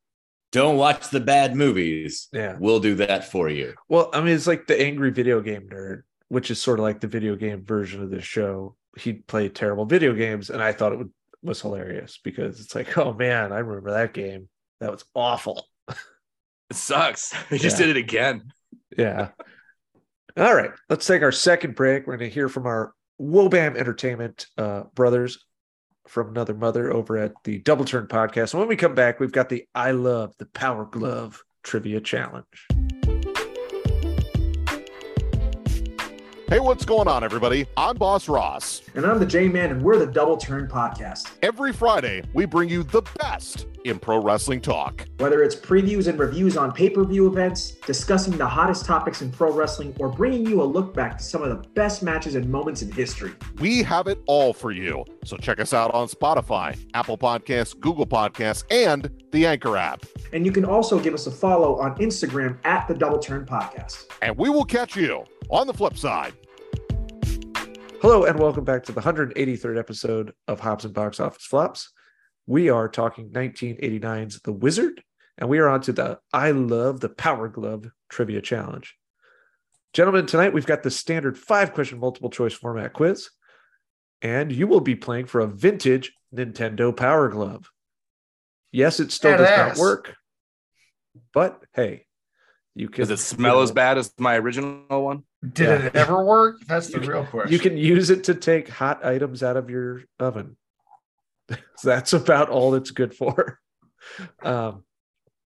Don't watch the bad movies. Yeah. We'll do that for you. Well, I mean, it's like the angry video game nerd. which is sort of like the video game version of this show. He'd play terrible video games, and I thought it would, was hilarious because it's like, oh man, I remember that game. That was awful. It sucks. He just did it again. Yeah. All right. Let's take our second break. We're going to hear from our Wobam Entertainment uh, brothers from Another Mother over at the Double Turn podcast. And when we come back, we've got the I Love the Power Glove Trivia Challenge. Hey, what's going on, everybody? I'm Boss Ross. And I'm the J Man, and we're the Double Turn Podcast. Every Friday, we bring you the best in pro wrestling talk. Whether it's previews and reviews on pay per view events, discussing the hottest topics in pro wrestling, or bringing you a look back to some of the best matches and moments in history. We have it all for you. So check us out on Spotify, Apple Podcasts, Google Podcasts, and the Anchor app. And you can also give us a follow on Instagram at the Double Turn Podcast. And we will catch you on the flip side. Hello, and welcome back to the 183rd episode of Hops and Box Office Flops. We are talking 1989's The Wizard, and we are on to the I Love the Power Glove Trivia Challenge. Gentlemen, tonight we've got the standard five question multiple choice format quiz, and you will be playing for a vintage Nintendo Power Glove. Yes, it still does not work, but hey, you can Does it smell as bad as my original one? Did Yeah. it ever work? That's the You real question. You can use it to take hot items out of your oven. That's about all it's good for. Um,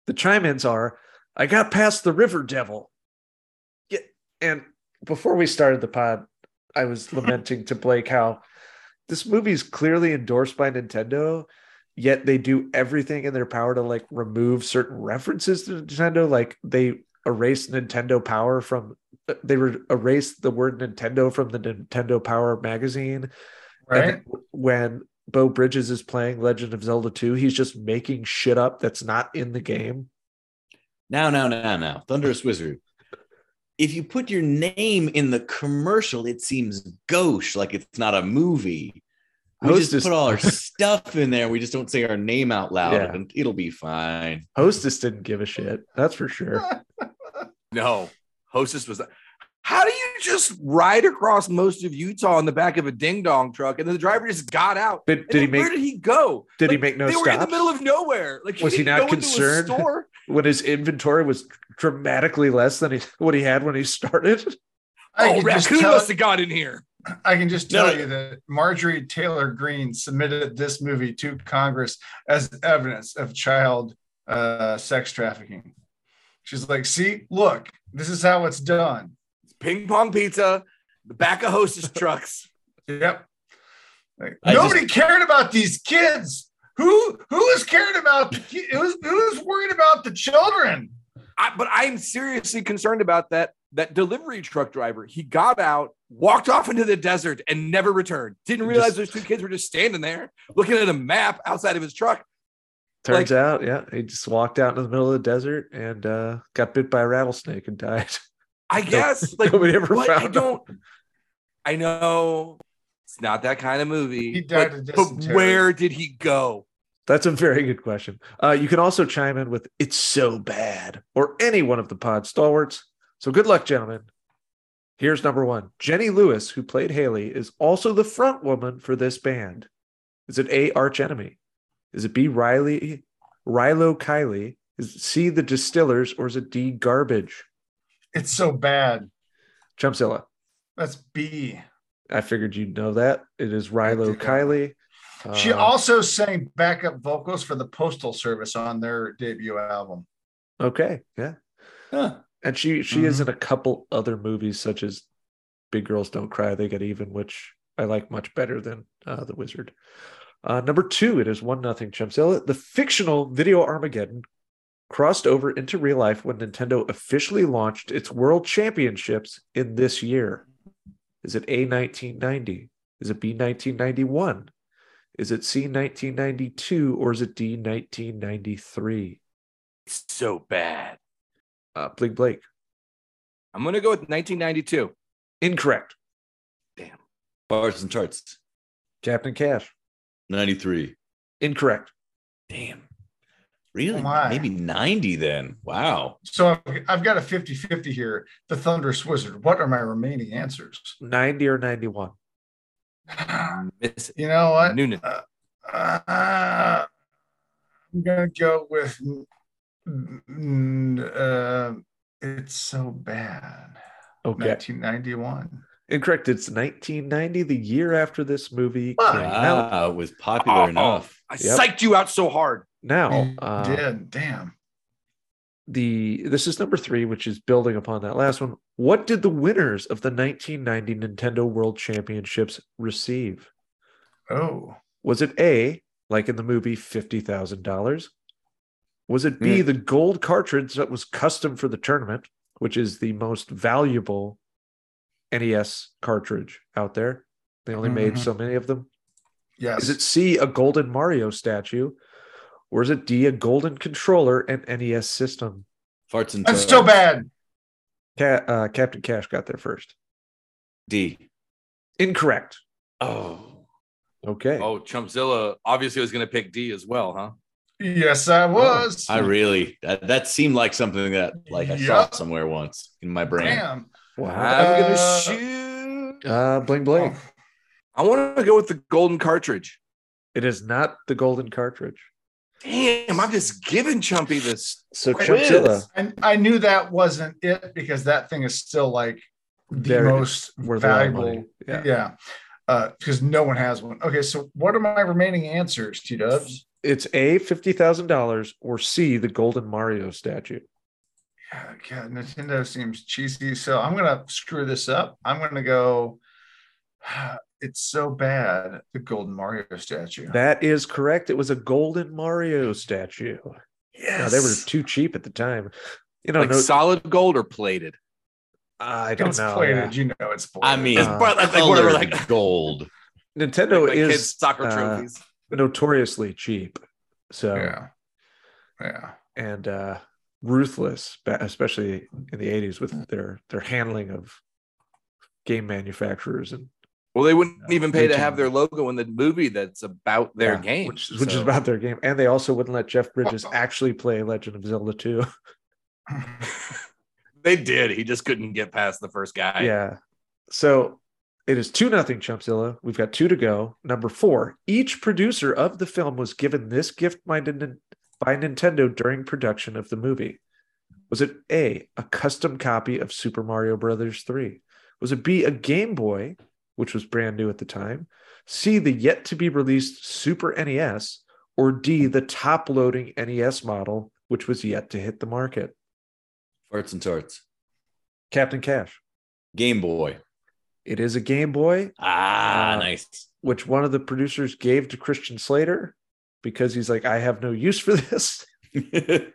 the chime ins are I got past the river devil. Yeah. And before we started the pod, I was lamenting to Blake how this movie is clearly endorsed by Nintendo, yet they do everything in their power to like remove certain references to Nintendo. Like they erase Nintendo Power from they were erased the word Nintendo from the Nintendo Power magazine. right? When Beau Bridges is playing Legend of Zelda 2, he's just making shit up that's not in the game. Now, now, now, now, Thunderous Wizard. If you put your name in the commercial, it seems gauche, like it's not a movie. We Hostess- just put all our stuff in there. We just don't say our name out loud, Yeah. and it'll be fine. Hostess didn't give a shit. That's for sure. No. Hostess was. How do you just ride across most of Utah in the back of a ding dong truck and then the driver just got out? Did, did he then where did he go? did he make no They were in the middle of nowhere. Like Was he didn't not go into a concerned? store? when his inventory was dramatically less than he, what he had when he started? I Oh, can just raccoon tell- must have got in here. I can just tell no. you that Marjorie Taylor Greene submitted this movie to Congress as evidence of child uh, sex trafficking. She's like, see, look, this is how it's done. Ping pong pizza, the back of hostess trucks. Yep. Like, I nobody cared about these kids. Who who was cared about the ki- who's who's worried about the children? I, but I'm seriously concerned about that that delivery truck driver. He got out, walked off into the desert, and never returned. Didn't realize Just- those two kids were just standing there looking at a map outside of his truck. Turns Like- out, yeah, he just walked out in the middle of the desert and uh, got bit by a rattlesnake and died. I guess. Like Nobody ever what? found I don't. I know it's not that kind of movie. He died but, of but where did he go? That's a very good question. Uh, you can also chime in with "It's so bad" or any one of the pod stalwarts. So good luck, gentlemen. Here's number one: Jenny Lewis, who played Haley, is also the front woman for this band. Is it A. Arch Enemy? Is it B. Riley, Rilo Kiley? Is it C. The Distillers, or is it D. Garbage? It's so bad. Chumpzilla. That's B. I figured you'd know that. It is Rilo. Kiley. She Uh, also sang backup vocals for the Postal Service on their debut album. okay, yeah. Huh. and she she is in a couple other movies such as big girls don't cry they get even which i like much better than uh, the wizard uh, number two it is one nothing chumpzilla the fictional video armageddon crossed over into real life when nintendo officially launched its world championships in this year. Is it a 1990 is it b 1991 is it c 1992 or is it d 1993 It's so bad. uh, blake blake. I'm gonna go with 1992. incorrect. Damn. Bars and charts. captain cash 93. Incorrect. Damn. Really? Oh. Maybe 90 then. Wow. So I've, I've got a 50 50 here. The Thunderous Wizard. What are my remaining answers? 90 or 91? You know what? Noonan. Uh, uh, I'm gonna go with. uh, it's so bad. Okay. 1991. Incorrect. It's 1990, the year after this movie Wow. came out. It was popular Oh, enough. I Yep. psyched you out so hard. Now, You uh, did. Damn. the this is number three, which is building upon that last one. What did the winners of the 1990 Nintendo World Championships receive? Oh. Was it A, like in the movie, fifty thousand dollars? Was it B, Hmm. the gold cartridge that was custom for the tournament, which is the most valuable NES cartridge out there? They only made Mhm. so many of them. Yes. Is it C, a golden Mario statue? Or is it D, a golden controller and NES system? Farts and That's so bad. Ca- uh, Captain Cash got there first. D. Incorrect. Oh. Okay. Oh, Chumpzilla obviously was going to pick D as well, huh? Yes, I was. I really that, that seemed like something that like I saw somewhere once in my brain. Damn. Wow. I'm going to Uh, shoot. Uh, bling bling. Oh, I want to go with the golden cartridge. It is not the golden cartridge. Damn, I'm just giving Chumpy this. So Quiz. Chumpzilla, and I knew that wasn't it because that thing is still like the Very most worth a lot of valuable. money. Yeah. Yeah. Uh, because no one has one. Okay, so what are my remaining answers, T Dubs? it's A, $50,000 or C, the golden Mario statue. Yeah, God, Nintendo seems cheesy. So I'm gonna screw this up. I'm gonna go. It's so bad. The Golden Mario statue. That is correct. It was a golden Mario statue. Yeah, they were too cheap at the time. You know, like no, solid gold or plated? I don't it's know. plated. yeah. You know it's plated. I mean, Uh, but like- like colored whatever, like- gold. Nintendo like is kids' soccer uh, trophies. notoriously cheap. So yeah, yeah. and uh ruthless, especially in the 80s with mm. their their handling of game manufacturers and Well, they wouldn't even pay to have their logo in the movie that's about their Yeah, game, which, which is about their game. And they also wouldn't let Jeff Bridges actually play Legend of Zelda 2. They did. He just couldn't get past the first guy. yeah. So it is two nothing Chumpzilla. We've got two to go. Number four. Each producer of the film was given this gift by, Nintendo during production of the movie. Was it A, a custom copy of Super Mario Brothers 3? Was it B, a Game Boy, which was brand new at the time? C, the yet to be released Super NES? Or D, the top loading NES model, which was yet to hit the market? Farts and torts. Captain Cash. Game Boy. It is a Game Boy. Ah, Uh, nice. which one of the producers gave to Christian Slater because he's like, I have no use for this.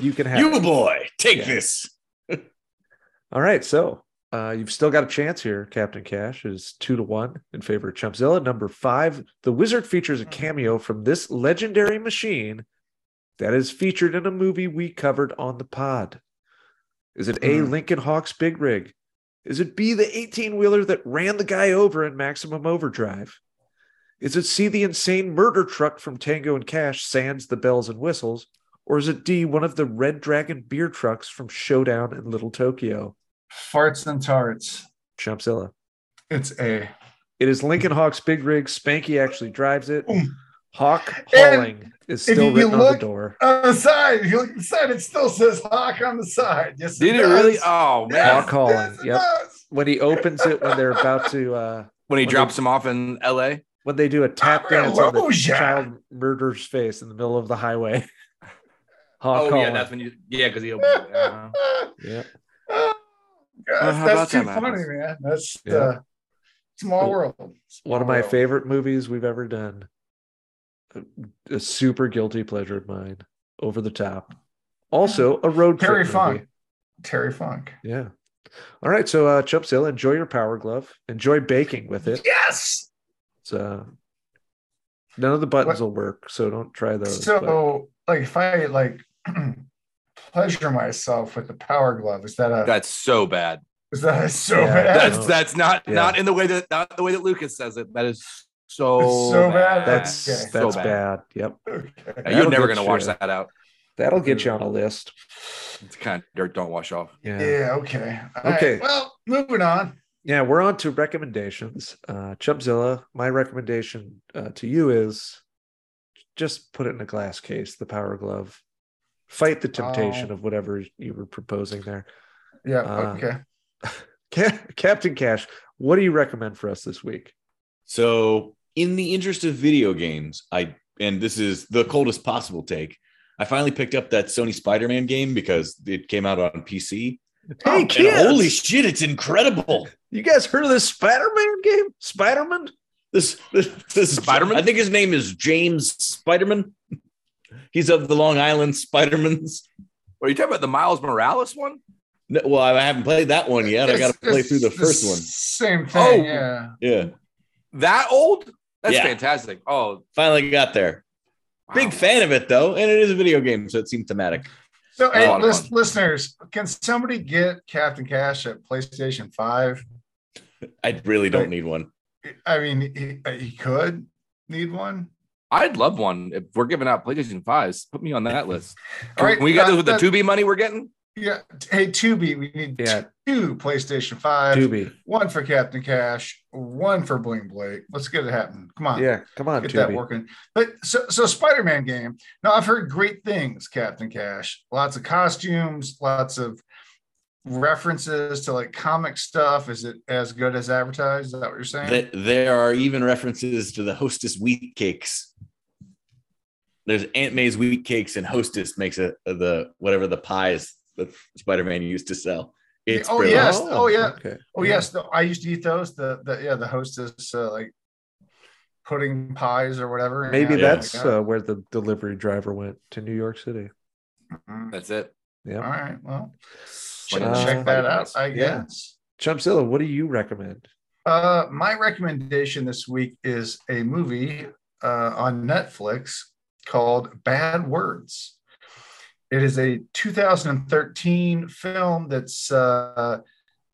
You can have you it. boy, take Yeah. this. All right. So uh, you've still got a chance here. Captain Cash is two to one in favor of Chumpzilla. Number five, the wizard features a cameo from this legendary machine that is featured in a movie we covered on the pod. Is it A, Hmm. Lincoln Hawk's Big Rig? Is it B, the 18 wheeler that ran the guy over in Maximum Overdrive? Is it C, the insane murder truck from Tango and Cash, sands the Bells and Whistles? Or is it D, one of the Red Dragon beer trucks from Showdown in Little Tokyo? Farts and tarts. Chumpzilla. It's A. It is Lincoln Hawk's Big Rig. Spanky actually drives it. Boom. Hawk And hauling is still you written on the door. On the side, if you look at the side, it still says Hawk on the side. Yes, Did it does. really? Oh man! Yes, Hawk hauling, yes, yep. does. When he opens it, when they're about to, uh, When he When drops they- him off in L.A. when they do a tap dance on the child murderer's face in the middle of the highway. Hawk Oh yeah, that's when you. Yeah, because he opens it. Uh-huh. yeah. Oh, God, Uh, that's too that, funny, Mathis? man. That's Yeah. uh, small world. One of my world. favorite movies we've ever done. A, a super guilty pleasure of mine. Over the top. Also a road trip Terry movie. Funk. Terry Funk. Yeah. All right. So, uh, Chumpzilla, enjoy your power glove. Enjoy baking with it. Yes. It's, uh, none of the buttons What- will work, so don't try those. but- So, like, if I like pleasure myself with the power glove, is that a That's so bad. is that so Yeah, bad? That's that's not Yeah. not in the way that not the way that Lucas says it. That is so It's so bad. that's Okay. that's So bad. bad. Yep. okay. Yeah, You're never gonna wash that out. That'll get you on a list. It's kind of dirt don't wash off. Yeah. Yeah. Okay. All Okay. right, Well, moving on. Yeah, we're on to recommendations. Uh Chumpzilla, my recommendation uh, to you is just put it in a glass case, the power glove. Fight the temptation Oh. of whatever you were proposing there. Yeah. Uh, okay. Captain Cash, what do you recommend for us this week? So, in the interest of video games, I and this is the coldest possible take. I finally picked up that Sony Spider-Man game because it came out on PC. Hey, oh, And kids! holy shit, it's incredible! You guys heard of this Spider-Man game? Spider-Man? This this, this Spider-Man? I think his name is James Spiderman. He's of the Long Island Spidermans. What are you talking about? The Miles Morales one? No, well, I haven't played that one yet. I got to play through the the first one. Same thing. Oh. Yeah. Yeah, That old? That's Yeah. fantastic. Oh, finally got there. wow. Big fan of it though, and it is a video game, so it seemed thematic. So, hey, lot of lis- fun. listeners, can somebody get Captain Cash at PlayStation Five? I really don't need one. I mean, he, uh, he could need one. I'd love one. If we're giving out PlayStation 5s, put me on that list. All right, we got uh, this with the Tubi money we're getting? Yeah. Hey, Tubi, we need Yeah. two PlayStation Five. Tubi. One for Captain Cash, one for Bling Blake. Let's get it happening. Come on. Yeah, come on, Get that working. But so so Spider-Man game. Now I've heard great things, Captain Cash. Lots of costumes, lots of references to like comic stuff. Is it as good as advertised? Is that what you're saying? There are even references to the Hostess wheat cakes. There's Aunt May's wheat cakes, and Hostess makes a the whatever the pies that Spider-Man used to sell. It's Oh, brilliant. yes. Oh, yeah. Okay. oh yes, the, I used to eat those. The the yeah, the hostess uh, like pudding pies or whatever. Maybe Yeah, that's like that. uh, where the delivery driver went to New York City. Mhm. That's it. Yeah. right. Well, check, Uh, check that out. I yeah. guess. Chumpzilla, what do you recommend? Uh, my recommendation this week is a movie uh, on Netflix called Bad Words. It is a 2013 film that's uh,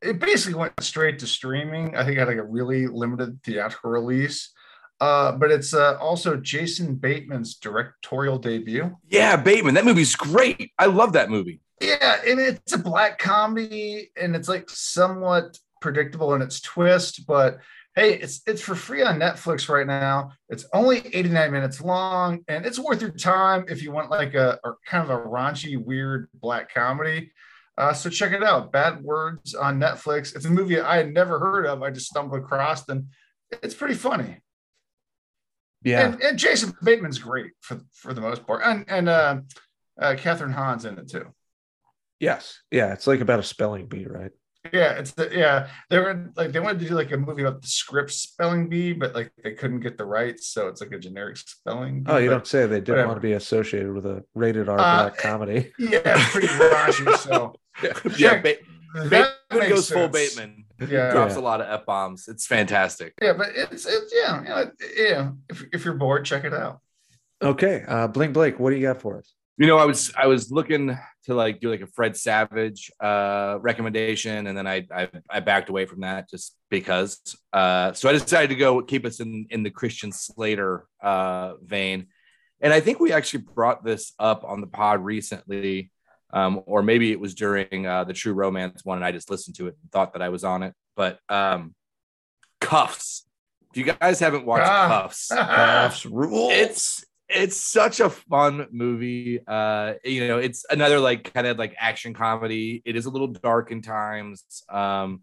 it basically went straight to streaming. I think it had like a really limited theatrical release. Uh, but it's uh, also Jason Bateman's directorial debut. Yeah, Bateman. That movie's great. I love that movie. Yeah, and it's a black comedy, and it's like somewhat predictable in its twist. But hey, it's it's for free on Netflix right now. It's only 89 minutes long, and it's worth your time if you want like a, a kind of a raunchy, weird black comedy. Uh, so check it out. Bad Words on Netflix. It's a movie I had never heard of. I just stumbled across, and it's pretty funny. Yeah. And, and Jason Bateman's great for for the most part, and and uh, uh, Kathryn Hahn's in it too. yes. Yeah. It's like about a spelling bee, right? Yeah, it's the yeah. They were like they wanted to do like a movie about the script spelling bee, but like they couldn't get the rights, so it's like a generic spelling. Bee, Oh, you don't say they didn't whatever. want to be associated with a rated R Uh, black comedy. Yeah, pretty raunchy. So yeah, Check- ba- that Bateman makes goes full. Bateman. Yeah, Drops Yeah. a lot of f bombs. It's fantastic. yeah, but it's it's yeah, you know, yeah. If if you're bored, check it out. Okay. Uh, Bling Blake, what do you got for us? You know, I was I was looking to like do like a Fred Savage uh recommendation, and then I I, I backed away from that just because. Uh, so I decided to go keep us in in the Christian Slater uh vein, and I think we actually brought this up on the pod recently, um, or maybe it was during uh, the True Romance one, and I just listened to it and thought that I was on it. But um, Cuffs. If you guys haven't watched Ah. Cuffs, Cuffs rule. it's it's such a fun movie uh you know it's another like kind of like action comedy. It is a little dark in times um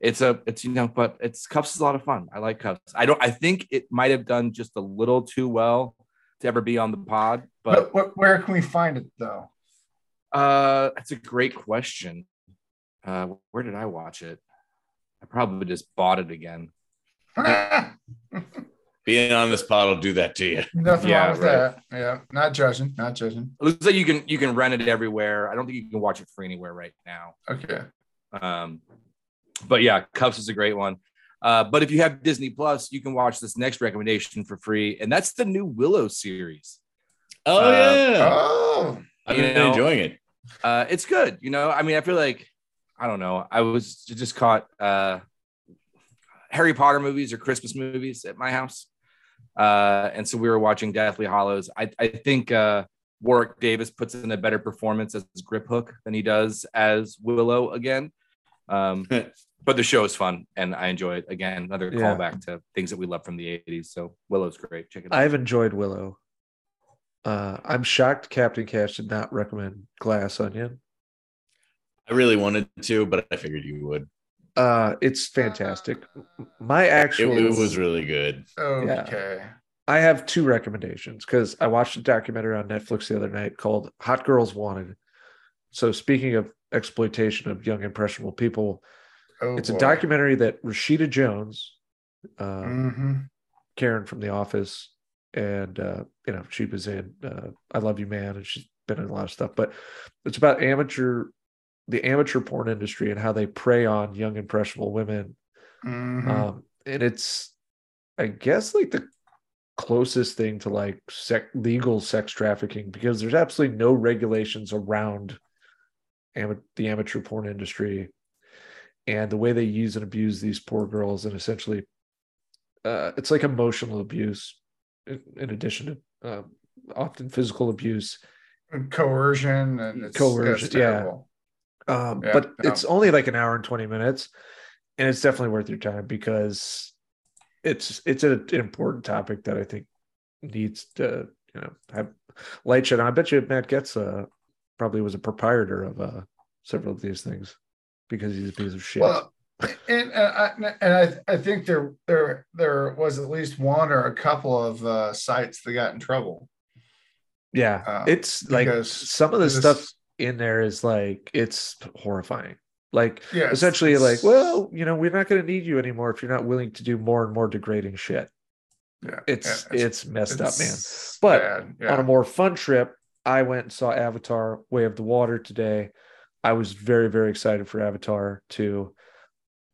it's a it's you know but it's cuffs is a lot of fun. I like cuffs. I don't i think it might have done just a little too well to ever be on the pod but But, where can we find it though? uh that's a great question. Uh where did i watch it? I probably just bought it again Being on this pod will do that to you. Nothing Yeah, wrong with right. that. Yeah, not judging, not judging. it looks like you can you can rent it everywhere i don't think you can watch it for anywhere right now Okay. Um, but yeah, Cuffs is a great one. Uh, but if you have Disney Plus, you can watch this next recommendation for free, and that's the new Willow series. Oh Uh, yeah, Oh, I've you been know- enjoying it. Uh, it's good. You know, I mean, I feel like I don't know. I was just caught uh, Harry Potter movies or Christmas movies at my house, uh, and so we were watching Deathly Hallows. I, I think uh, Warwick Davis puts in a better performance as Griphook than he does as Willow again. Um, but the show is fun and I enjoy it. Again, another Yeah. callback to things that we love from the 80s. So Willow's great. Check it out. I've enjoyed Willow. Uh, I'm shocked Captain Cash did not recommend Glass Onion. I really wanted to, but I figured you would. Uh, it's fantastic. My actual it was really good. Okay. I have two recommendations because I watched a documentary on Netflix the other night called Hot Girls Wanted. So, speaking of exploitation of young, impressionable people, Oh, it's a documentary that Rashida Jones, uh, Mhm. Karen from The Office, and uh, you know she was in uh, I Love You Man, and she's been in a lot of stuff. But it's about amateur, the amateur porn industry and how they prey on young, impressionable women Mhm. um and it's i guess like the closest thing to like sec- legal sex trafficking because there's absolutely no regulations around ama- the amateur porn industry and the way they use and abuse these poor girls and essentially uh it's like emotional abuse in, in addition to um, often physical abuse And coercion and it's, Coercion, yeah. Terrible. um, Yeah, but yeah. it's only like an hour and 20 minutes and it's definitely worth your time because it's it's a- an important topic that i think needs to you know have light shed on i bet you Matt Gaetz uh probably was a proprietor of uh several of these things because he's a piece of shit Well, and uh, I, and I, I think there there there was at least one or a couple of uh, sites that got in trouble. yeah uh, it's like some of the stuff in there is like it's horrifying. Like Yeah, essentially it's- like well you know we're not going to need you anymore if you're not willing to do more and more degrading shit. Yeah, it's yeah, it's, messed up man. But yeah. on a more fun trip i went and saw avatar way of the water today. I was very very excited for avatar 2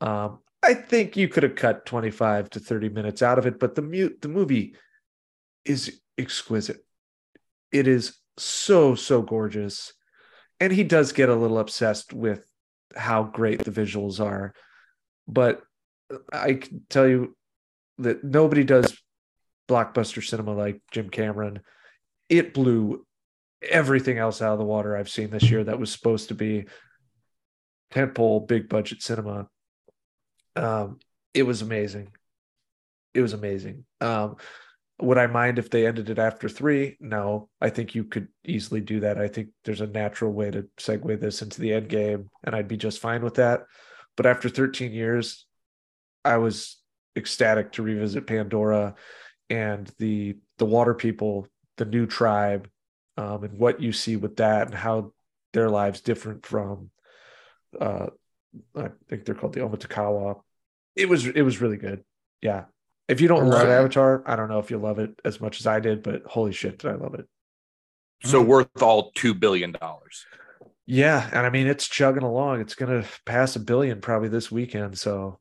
um i think you could have cut 25 to 30 minutes out of it but the mute the movie is exquisite. It is so so gorgeous and he does get a little obsessed with how great the visuals are but i can tell you that nobody does blockbuster cinema like jim cameron. It blew everything else out of the water i've seen this year that was supposed to be tentpole big budget cinema. Um it was amazing. It was amazing. Um would I mind if they ended it after three? No, I think you could easily do that. I think there's a natural way to segue this into the end game, and I'd be just fine with that. But after 13 years, I was ecstatic to revisit Pandora and the the water people, the new tribe, um, and what you see with that and how their lives different from uh I think they're called the Omatakawa. It was it was really good. Yeah. If you don't love Avatar, I don't know if you love it as much as I did, but holy shit, did I love it. So worth all two billion dollars. Yeah, and I mean it's chugging along. It's gonna pass a billion probably this weekend. So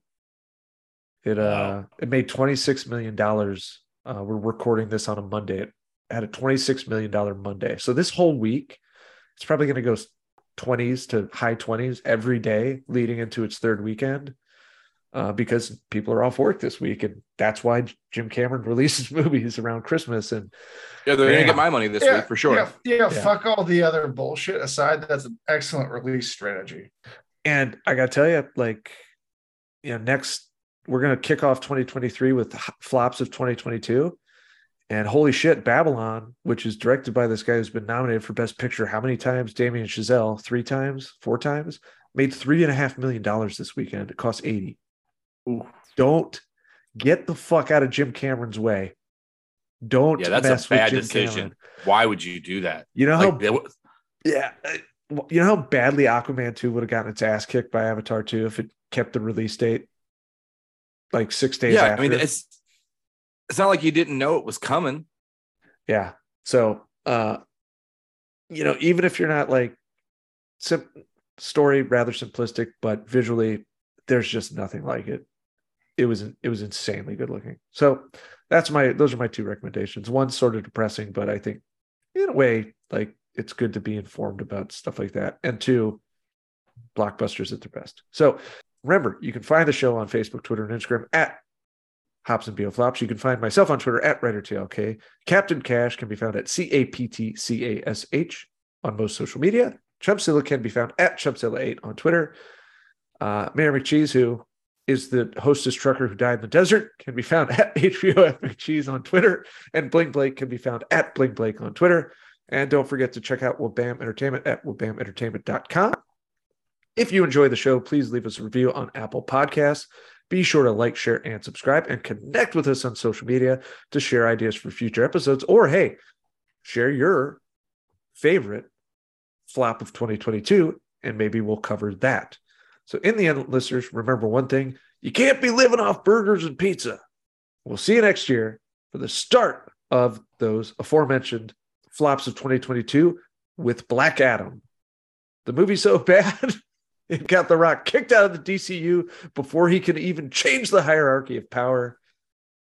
it uh it made twenty six million dollars. Uh, we're recording this on a Monday. It had a twenty six million dollar Monday. So this whole week, it's probably gonna go twenties to high twenties every day leading into its third weekend. Uh, because people are off work this week, and that's why Jim Cameron releases movies around Christmas. And Yeah, they're Yeah. gonna get my money this yeah, week for sure. Yeah, yeah, Yeah. fuck all the other bullshit aside. That's an excellent release strategy. And I got to tell you, like, you know, next we're going to kick off 2023 with the flops of 2022. And holy shit, Babylon, which is directed by this guy who's been nominated for Best Picture how many times? Damien Chazelle, three times, four times, made three and a half million dollars this weekend. It cost 80. Don't get the fuck out of Jim Cameron's way. Don't Yeah, that's a bad decision. Cameron. Why would you do that? You know how Like, they w- yeah. uh, You know how badly Aquaman 2 would have gotten its ass kicked by Avatar 2 if it kept the release date like six days yeah, after? I mean, it's it's not like you didn't know it was coming. yeah. So, uh, you know, even if you're not like sim- story rather simplistic, but visually, there's just nothing like it. It was it was insanely good looking. So that's my those are my two recommendations. One's sort of depressing, but I think in a way, like it's good to be informed about stuff like that. And two, blockbusters at their best. So remember, you can find the show on Facebook, Twitter, and Instagram at Hops and Bio Flops. You can find myself on Twitter at WriterTLK. Captain Cash can be found at C A P T C A S H on most social media. Chumpzilla can be found at Chumpzilla8 on Twitter. Uh, Mayor McCheese, who is the hostess trucker who died in the desert can be found at HBO McCheese on Twitter, and Bling Blake can be found at Bling Blake on Twitter. And don't forget to check out Wabam Entertainment at wabamentertainment.com. If you enjoy the show, please leave us a review on Apple Podcasts. Be sure to like, share, and subscribe, and connect with us on social media to share ideas for future episodes. Or hey, share your favorite flop of 2022, and maybe we'll cover that so, in the end, listeners, remember one thing you can't be living off burgers and pizza. We'll see you next year for the start of those aforementioned flops of 2022 with Black Adam. The movie's so bad, it got The Rock kicked out of the DCU before he can even change the hierarchy of power.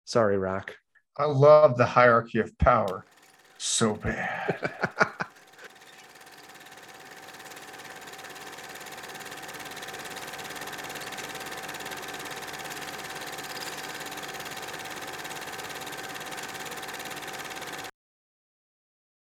Sorry, Rock. I love the hierarchy of power so bad.